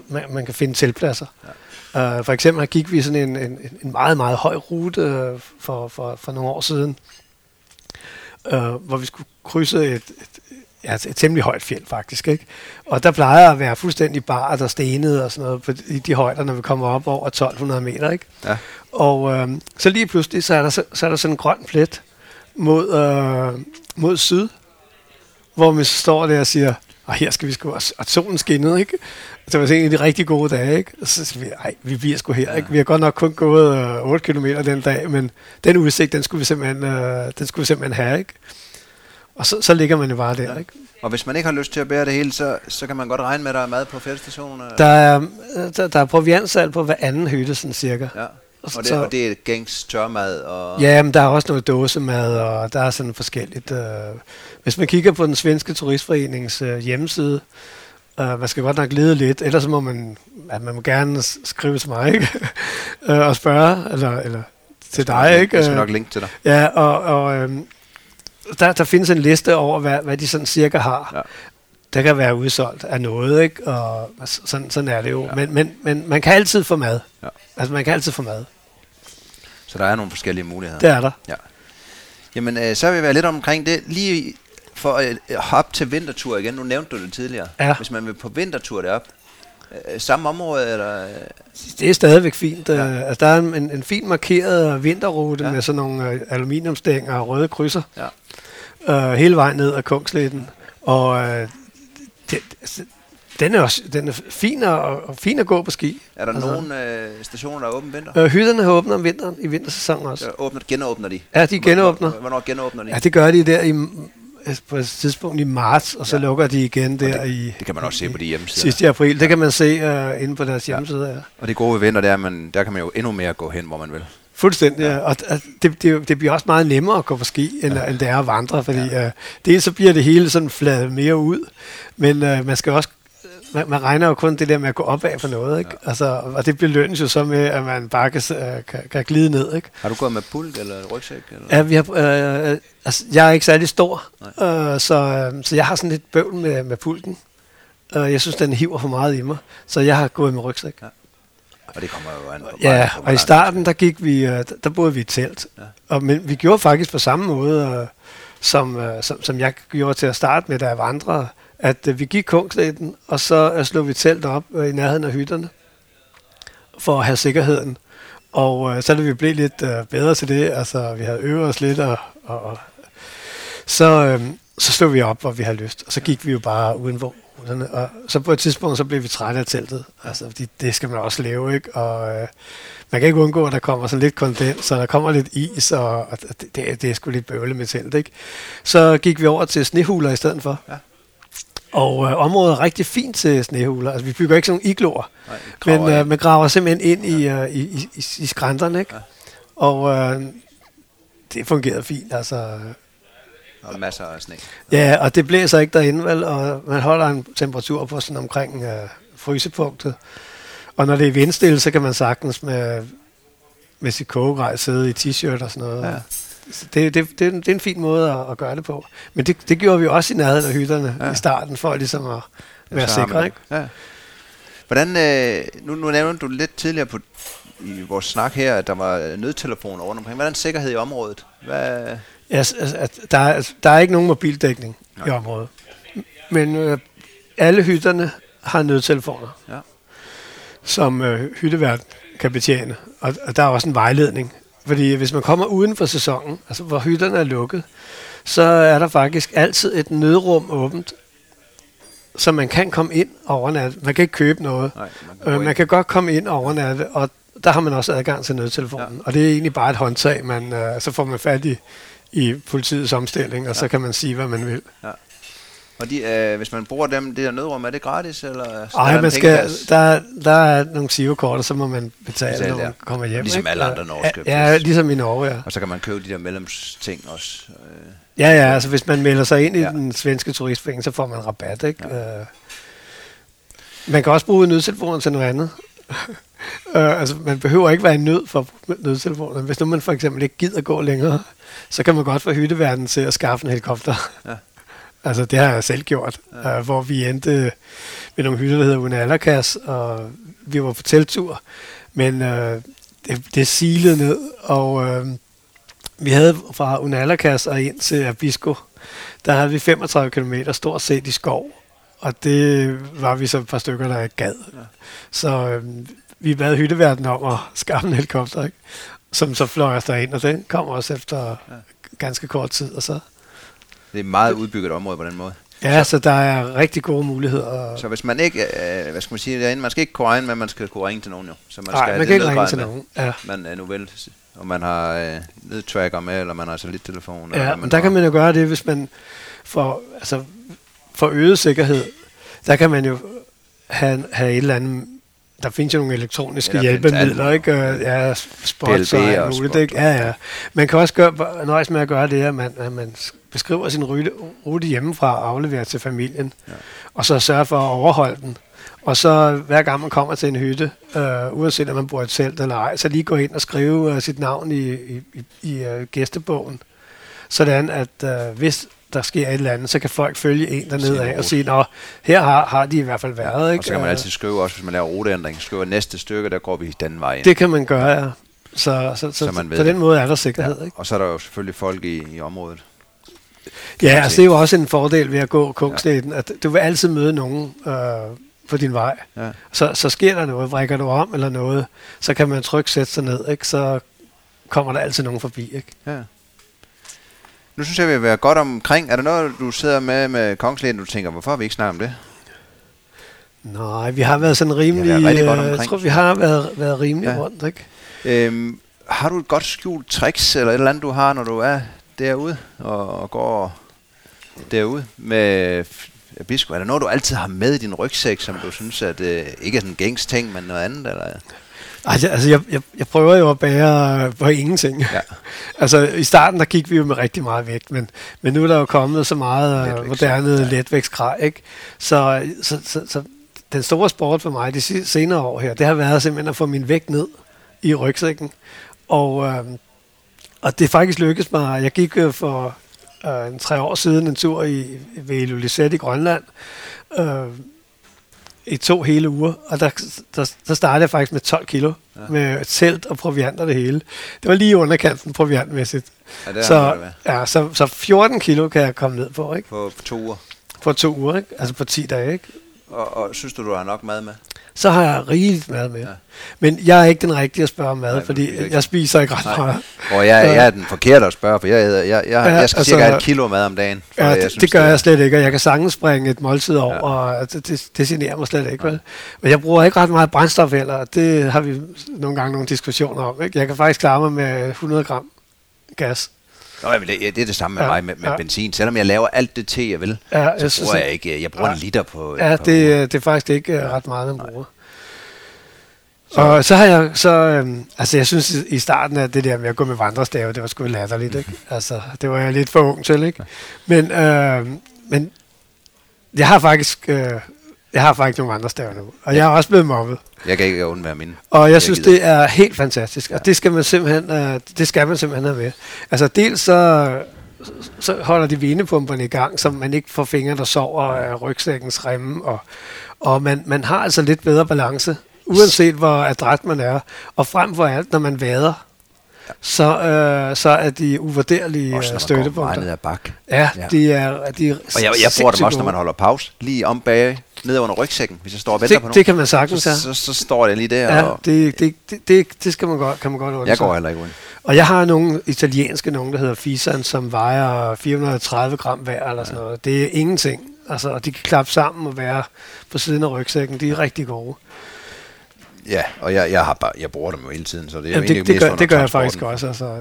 man, man kan finde tilpladser. Ja. Uh, for eksempel gik vi sådan en, en, en meget, meget høj rute uh, for, for, for nogle år siden, uh, hvor vi skulle krydse et, et, ja, et, et temmelig højt fjeld faktisk. Ikke? Og der plejer at være fuldstændig bart og stenet og sådan noget på de, de højder, når vi kommer op over 1200 meter. Ikke? Ja. Og øh, så lige pludselig, så er, der, så, så er der sådan en grøn plet mod, øh, mod syd, hvor man står der og siger, og her skal vi sgu, og solen skinnede, ikke? Det var en af de rigtig gode dage, ikke? Og så vi, ej, vi bliver sgu her, ikke? Vi har godt nok kun gået øh, 8 km den dag, men den udsigt, den skulle vi simpelthen, øh, den skulle vi simpelthen have, ikke? Og så, så ligger man jo bare der, ja. ikke? Og hvis man ikke har lyst til at bære det hele, så, så kan man godt regne med, at der er mad på fjeldstationen? Der er, der, der er proviansal på hver anden hytte, sådan cirka. Ja. Og, det, så, og det er gængs tørmad? Og ja, men der er også noget dåsemad, og der er sådan forskelligt. Øh, hvis man kigger på den svenske turistforenings øh, hjemmeside, øh, man skal godt nok lede lidt, ellers må man, at man må gerne skrive til mig, ikke? øh, og spørge, eller, eller til dig, ikke? Jeg skal nok linke til dig. Ja, og, og øh, der, der findes en liste over, hvad, hvad de sådan cirka har. Ja. Der kan være udsolgt af noget, ikke? Og sådan, sådan er det jo. Ja. Men, men, men man kan altid få mad. Ja. Altså, man kan altid få mad. Så der er nogle forskellige muligheder. Det er der. Ja. Jamen, øh, så vil vi være lidt omkring det. Lige for at øh, hoppe til vintertur igen. Nu nævnte du det tidligere. Ja. Hvis man vil på vintertur derop, øh, samme område? Eller? Det er stadigvæk fint. Ja. Uh, altså, der er en, en fin markeret vinterrute ja. med sådan nogle uh, aluminiumstænger og røde krydser. Ja. Uh, hele vejen ned ad Kungsletten. Og uh, det, den er også den er fin, og, og fin at gå på ski. Er der altså, nogle øh, stationer, der er åbne vinter? Øh, hytterne har åbnet om vinteren, i vintersæsonen også. Ja, åbner, genåbner de? Ja, de genåbner. Hvornår genåbner de? Ja, det gør de der i, på et tidspunkt i marts, og så ja. lukker de igen der det, i... Det kan man også se på de hjemmesider. Sidste april, ja. det kan man se uh, inde på deres hjemmesider, ja. Og det gode ved vinter, det er, at man, der kan man jo endnu mere gå hen, hvor man vil. Fuldstændig, ja. Og det, det, det bliver også meget nemmere at gå på ski, end, ja. end det er at vandre, fordi ja. uh, dels så bliver det hele sådan fladet mere ud, men uh, man skal også man, man regner jo kun det der med at gå opad for noget, ikke? Ja. Altså, og det belønnes jo så med, at man bare kan, øh, kan, kan glide ned, ikke? Har du gået med pulk eller rygsæk? Eller? Ja, vi har, øh, altså, jeg er ikke særlig stor, øh, så, øh, så jeg har sådan lidt bøvl med, med pulken. Uh, jeg synes, den hiver for meget i mig, så jeg har gået med rygsæk. Ja. Og det kommer jo an på Ja, og i starten, der gik vi, uh, der boede vi i telt. Ja. Og, men vi gjorde faktisk på samme måde, uh, som, uh, som, som jeg gjorde til at starte med, da jeg vandrede. At øh, vi gik kungslæden, og så uh, slog vi telt op øh, i nærheden af hytterne, for at have sikkerheden. Og øh, så da vi blev lidt øh, bedre til det, altså vi havde øvet os lidt, og, og, og så, øh, så slog vi op, hvor vi havde lyst. Og så gik vi jo bare udenfor og så på et tidspunkt, så blev vi trætte af teltet. Altså, fordi det skal man også leve, ikke? Og øh, man kan ikke undgå, at der kommer sådan lidt kondens, så der kommer lidt is, og, og det, det, det er sgu lidt bøvle med telt, ikke? Så gik vi over til snehuler i stedet for. Ja. Og øh, området er rigtig fint til snehuler. Altså, vi bygger ikke sådan nogle igloer, Nej, men øh, man graver simpelthen ind ja. i, uh, i, i, i skrænterne, ikke? Ja. Og øh, det fungerede fint, altså og masser af sne. Ja, og det blæser ikke derinde, vel, og man holder en temperatur på sådan omkring øh, frysepunktet. Og når det er vindstille, så kan man sagtens med, med sit kogegrej sidde i t-shirt og sådan noget. Ja. Det, det, det, det er en fin måde at, at gøre det på. Men det, det gjorde vi også i nærheden af hytterne ja. i starten, for ligesom at være sikre. Ikke? Ja. Hvordan, øh, nu, nu nævnte du lidt tidligere på, i vores snak her, at der var nødtelefoner rundt omkring. Hvordan sikkerhed i området? Hvad, Ja, altså, der, er, der er ikke nogen mobildækning Nej. i området. Men øh, alle hytterne har nødtelefoner, ja. som øh, hyttevært kan betjene. Og, og der er også en vejledning. Fordi hvis man kommer uden for sæsonen, altså hvor hytterne er lukket, så er der faktisk altid et nødrum åbent, så man kan komme ind og overnatte. Man kan ikke købe noget. Nej, man, kan øh, man kan godt komme ind og overnatte, og der har man også adgang til nødtelefonen. Ja. Og det er egentlig bare et håndtag, man, øh, så får man fat i i politiets omstilling, og ja. så kan man sige, hvad man vil. Ja. Og de, øh, hvis man bruger dem, det der nødrum, er det gratis? Eller Ej, man skal, der, der er nogle SIO-kort, så må man betale, betale når man ja. kommer hjem. Ligesom ikke? alle andre norske. Ja, ja, ligesom i Norge, ja. Og så kan man købe de der medlemsting også. Øh. Ja, ja, altså hvis man melder sig ind ja. i den svenske turistforening, så får man rabat, ikke? Ja. Øh. Man kan også bruge nødtelefonen til noget andet. uh, altså, man behøver ikke være i nød for nødtelefonen. Hvis nu man for eksempel ikke gider gå længere, så kan man godt få hytteverdenen til at skaffe en helikopter. Ja. Altså, det har jeg selv gjort, ja. uh, hvor vi endte med nogle hytter, der hedder Unalakas, og vi var på teltur, men uh, det, det silede ned, og uh, vi havde fra Unalakas og ind til Abisko, der havde vi 35 km stort set i skov, og det var vi så et par stykker, der gad. Ja. Så øh, vi bad hytteverden om at skaffe en helikopter, ikke? som så fløj os derind, og den kom også efter ja. ganske kort tid. Og så det er et meget udbygget område på den måde. Ja, så, så der er rigtig gode muligheder. Så hvis man ikke, øh, hvad skal man sige, derinde, man skal ikke kunne regne med, man skal kunne ringe til nogen jo. Så man Nej, skal man kan ikke ringe til nogen. Ja. Man er nu vel, og man har øh, nedtracker med, eller man har satellittelefon. Ja, men der har. kan man jo gøre det, hvis man får, altså, får øget sikkerhed. Der kan man jo have, have et eller andet der findes jo nogle elektroniske ja, hjælpemidler, ikke? Ja, spots og alt muligt, ikke? Ja, ja. Man kan også gøre, nøjes med at gøre det, at man, at man beskriver sin rute, rute hjemmefra og afleverer til familien, ja. og så sørger for at overholde den. Og så hver gang man kommer til en hytte, øh, uanset om man bor i et telt eller ej, så lige gå ind og skrive uh, sit navn i, i, i, i uh, gæstebogen. Sådan at uh, hvis der sker et eller andet, så kan folk følge en dernede af og sige, nå, her har, har de i hvert fald været. Ikke? Og så kan man altid skrive også, hvis man laver ruteændring, skrive næste stykke, der går vi den vej ind. Det kan man gøre, ja. Så, så, så, så man ved på den måde er der sikkerhed. Ja. Ikke? Og så er der jo selvfølgelig folk i, i området. Ja, altså det er jo også en fordel ved at gå Kungsnæten, ja. at du vil altid møde nogen øh, på din vej. Ja. Så, så sker der noget, vrikker du om eller noget, så kan man trykke sætte sig ned, ikke? så kommer der altid nogen forbi. Ikke? Ja. Nu synes jeg, vi vil være godt omkring. Er der noget, du sidder med med Kongslæden, du tænker, hvorfor har vi ikke snakket om det? Nej, vi har været sådan rimelig... Været øh, jeg tror, vi har været, været rimelig ja. rundt, ikke? Øhm, har du et godt skjult tricks, eller et eller andet, du har, når du er derude og, og går derude med bisko? Er der noget, du altid har med i din rygsæk, som du synes, at øh, ikke er sådan en gængs ting, men noget andet? Eller? Altså, altså jeg, jeg, jeg prøver jo at bære på ingenting. Ja. altså i starten, der gik vi jo med rigtig meget vægt, men, men nu er der jo kommet så meget Letvægt, moderne ja. letvægtsgrej, ikke? Så, så, så, så den store sport for mig de senere år her, det har været simpelthen at få min vægt ned i rygsækken. Og, øh, og det er faktisk lykkedes mig. Jeg gik øh, for øh, en tre år siden en tur i, ved Ilulissat i Grønland. Øh, i to hele uger, og der, der, der startede jeg faktisk med 12 kilo, ja. med telt og proviant og det hele. Det var lige underkanten proviantmæssigt. Ja, det så, ja, så, så 14 kilo kan jeg komme ned på, ikke? På, på to uger. På to uger, ikke? Altså på 10 dage, ikke? Og, og synes du, du har nok mad med? Så har jeg rigeligt mad med. Ja. Ja. Men jeg er ikke den rigtige at spørge om mad, Nej, fordi ikke. jeg spiser ikke ret Nej. meget. Og jeg, jeg er den forkerte at spørge, for jeg, æder, jeg, jeg, jeg, Ja, jeg skal altså- cirka et kilo mad om dagen. for Ja, jeg det, synes, det gør er- jeg slet ikke, og jeg kan sagtens springe et måltid over, Ja. ja. og altså, det, det generer mig slet ikke. Vel? Men jeg bruger ikke ret meget brændstof heller, og det har vi nogle gange nogle diskussioner om. Ikke? Jeg kan faktisk klare mig med 100 gram gas. Nå, jamen, det, det er det samme med Ja, mig med, med ja. benzin. Selvom jeg laver alt det te, jeg vil, Ja, jeg så synes, bruger jeg ikke... Jeg bruger en Ja. liter på Ja, det, det er faktisk ikke øh, ret meget, man bruger. Så. Og så har jeg, så, øhm, altså jeg synes i- i starten af det der med at gå med vandrestave, det var sgu latterligt, ikke? Altså, det var jeg lidt for ung til, ikke? Men, øh, men jeg har faktisk, øh, jeg har faktisk nogle vandrestaver nu, og jeg er også blevet mobbet. Jeg kan ikke undvære mine. Og jeg, Jeg synes, gider det er helt fantastisk, og det skal man simpelthen, øh, det skal man simpelthen have med. Altså dels så, så holder de vinepumperne i gang, så man ikke får fingre, der sover af rygsækkens remme, og, og man, man har altså lidt bedre balance, uanset hvor adræt man er. Og frem for alt, når man vader, så, øh, så er de uvurderlige Også øh, støttepunkter. ad bak. Ja, Ja. de er, de er Og jeg, jeg bruger dem også, når man holder pause. Lige om bag, ned under rygsækken, hvis jeg står og venter på det, nogen. det kan man sagtens have. så, så, så står jeg lige der, Ja, og det, det, det, det, det skal man godt, kan man godt undre jeg går heller ikke uden. Og jeg har nogle italienske, nogen der hedder Fisan, som vejer 430 gram hver eller sådan noget. Det er ingenting. Altså, og de kan klappe sammen og være på siden af rygsækken. De er rigtig gode. Ja, og jeg, jeg, har bare, jeg bruger dem jo hele tiden, så det er Jamen, det, det, gør, det gør jeg faktisk også. Altså,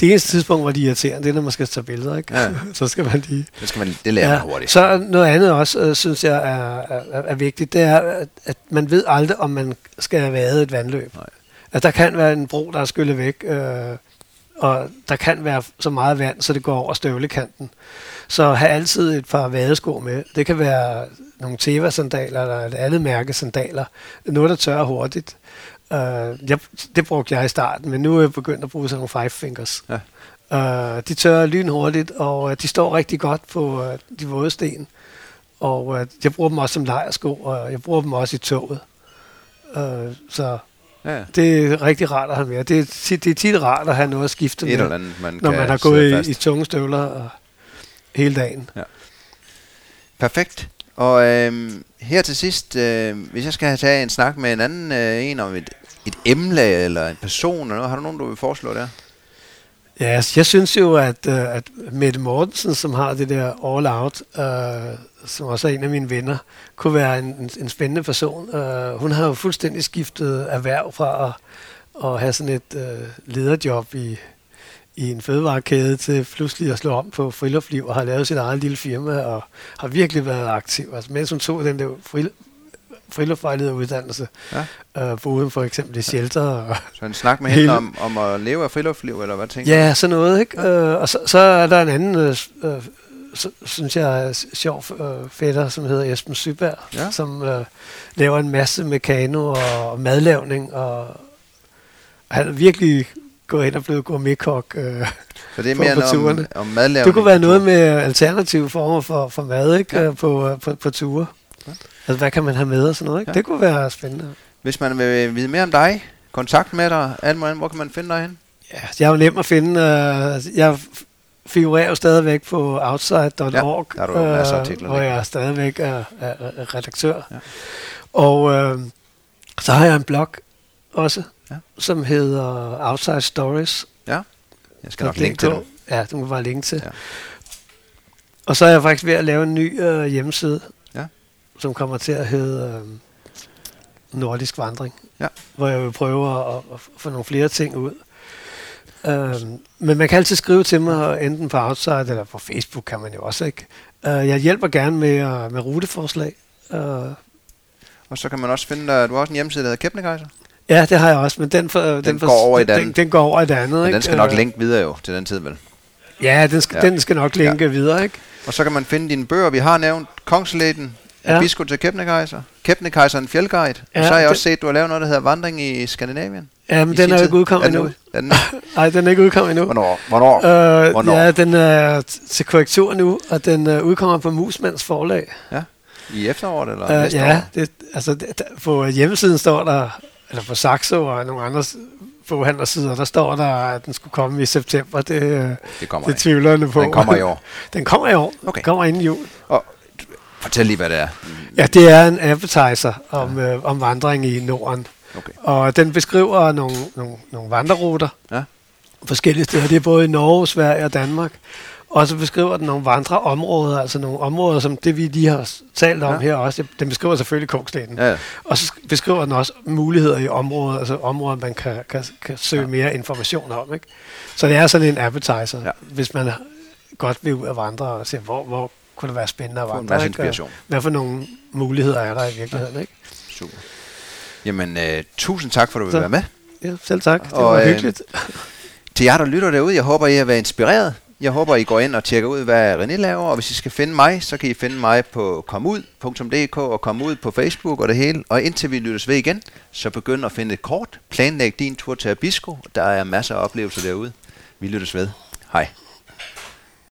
det eneste tidspunkt, hvor de er irriterende, det er, når man skal tage billeder. Ikke? Ja. så skal man lige... Det, skal man, det lærer man hurtigt. Så noget andet også, øh, synes jeg er, er, er vigtigt, det er, at, at man ved aldrig, om man skal have været et vandløb. Nej. At der kan være en bro, der er skyllet væk, øh, og der kan være så meget vand, så det går over støvlekanten. Så have altid et par vadesko med. Det kan være nogle Teva-sandaler eller et andet mærke sandaler. Noget, der tørrer hurtigt. Uh, jeg, det brugte jeg i starten, men nu er jeg begyndt at bruge sådan nogle five fingers. Ja. Uh, de tørrer lynhurtigt, og uh, de står rigtig godt på uh, de våde sten. Og uh, jeg bruger dem også som lejersko, og jeg bruger dem også i toget. Uh, så Ja, ja. det er rigtig rart at have med. Det er, tit- det er tit rart at have noget at skifte Et eller med, andet, man når man har gået fast. i, i tunge støvler og hele dagen. Perfekt. Og øh, her til sidst, øh, hvis jeg skal have taget en snak med en anden øh, en om et, et emne eller en person eller noget, har du nogen, du vil foreslå der? Ja, yes, jeg synes jo, at, øh, at Mette Mortensen, som har det der All Out, øh, som også er en af mine venner, kunne være en, en, en spændende person. Øh, hun har jo fuldstændig skiftet erhverv fra at, at have sådan et øh, lederjob i, i en fødevarekæde til pludselig at slå om på friluftsliv og har lavet sit eget lille firma og har virkelig været aktiv. Altså, mens hun tog den der fril, friluftsvejlederuddannelse, Ja. uh, boede for eksempel i shelter og Så en snak med hende om, om at leve af friluftsliv, eller hvad tænker Ja, sådan noget, ikke? Øh, og så, så er der en anden, øh, øh, synes jeg, er sjov øh, fætter, som hedder Esben Syberg, Ja. som øh, laver en masse mekano og, og madlavning, og han er virkelig gået ind og blevet gourmetkok. Øh. Så det er på- mere på noget om, turene. om madlavning. Det kunne være på noget med alternative former for, for mad, ikke? Ja. Ja. På, øh, på, på ture. Ja. Altså, hvad kan man have med og sådan noget, ikke? Ja. Ja. Det kunne være spændende. Hvis man vil vide mere om dig, kontakt med dig, alt muligt, hvor kan man finde dig hen? Ja, jeg er jo nem at finde. Øh, jeg f- figurerer jo stadigvæk på outside.org, der er masser af artikler hvor jeg stadigvæk er, er, er redaktør. Ja. Og øh, så har jeg en blog også, Ja. som hedder Outside Stories. Jeg skal nok linke til dem. Ja, du må bare linke til. Ja. Og så er jeg faktisk ved at lave en ny øh, hjemmeside, Ja. som kommer til at hedde øh, Nordisk Vandring. Ja. Hvor jeg vil prøve at, at få nogle flere ting ud. Øhm, men man kan altid skrive til mig, enten på Outside eller på Facebook kan man jo også, ikke? Øh, jeg hjælper gerne med, uh, med ruteforslag. Uh, Og så kan man også finde dig, du har også en hjemmeside, der hedder Kæpnekejser. Ja, det har jeg også, men den, for, den, for, går over i den, andet. den går over i det andet, Men ikke? den skal nok Øh, linke videre jo til den tid, vel? Ja, den skal, Ja. den skal nok linke ja. videre, ikke? Og så kan man finde dine bøger. Vi har nævnt Kongslæden, Ja. Abisko til Kebnekaise. Kebnekaise en fjeldguide. Ja, Ja, så har jeg det- også set, at du har lavet noget, der hedder Vandring i Skandinavien. Ja, men den er jo ikke udkommet den endnu. den, Nej, den er ikke udkommet endnu. hvornår? Hvornår? Øh, Hvornår? ja, den er til korrektur nu, og den øh, udkommer på Musmands forlag. Ja. I efteråret eller Øh, næste ja, år? det, altså det, der, på hjemmesiden står der, eller på Saxo og nogle andre boghandlersider, der står der, at den skulle komme i september. Det, øh, Det kommer det ikke. tvivler jeg på. Den kommer i år. Den kommer i år. Okay. Den kommer inden jul. Og fortæl lige, hvad det er. Ja, det er en appetizer om, øh, om vandring i Norden. Okay. Og den beskriver nogle, nogle, nogle vandreruter Ja. forskellige steder. Det er både i Norge, Sverige og Danmark. Og så beskriver den nogle vandreområder, altså nogle områder, som det vi lige har talt om Ja. ja. her også. Den beskriver selvfølgelig Kogslæden. Ja, ja. Og så sk- beskriver den også muligheder i områder, altså områder, man kan, kan, kan søge mere information om. Ikke? Så det er sådan en appetizer, Ja. ja. hvis man godt vil ud at vandre og se, hvor, hvor kunne det være spændende at Få en vandre. masse ikke? Inspiration. Hvad for nogle muligheder er der i virkeligheden, ikke? Super. Jamen, øh, tusind tak, for at du vil være med. Ja, selv tak. Det Og, var øh, hyggeligt. Til jer, der lytter derude, jeg håber, I har været inspireret. Jeg håber, I går ind og tjekker ud, hvad René laver, og hvis I skal finde mig, så kan I finde mig på komud.dk og komme ud på Facebook og det hele. Og indtil vi lyttes ved igen, så begynd at finde et kort. Planlæg din tur til Abisko. Der er masser af oplevelser derude. Vi lyttes ved. Hej.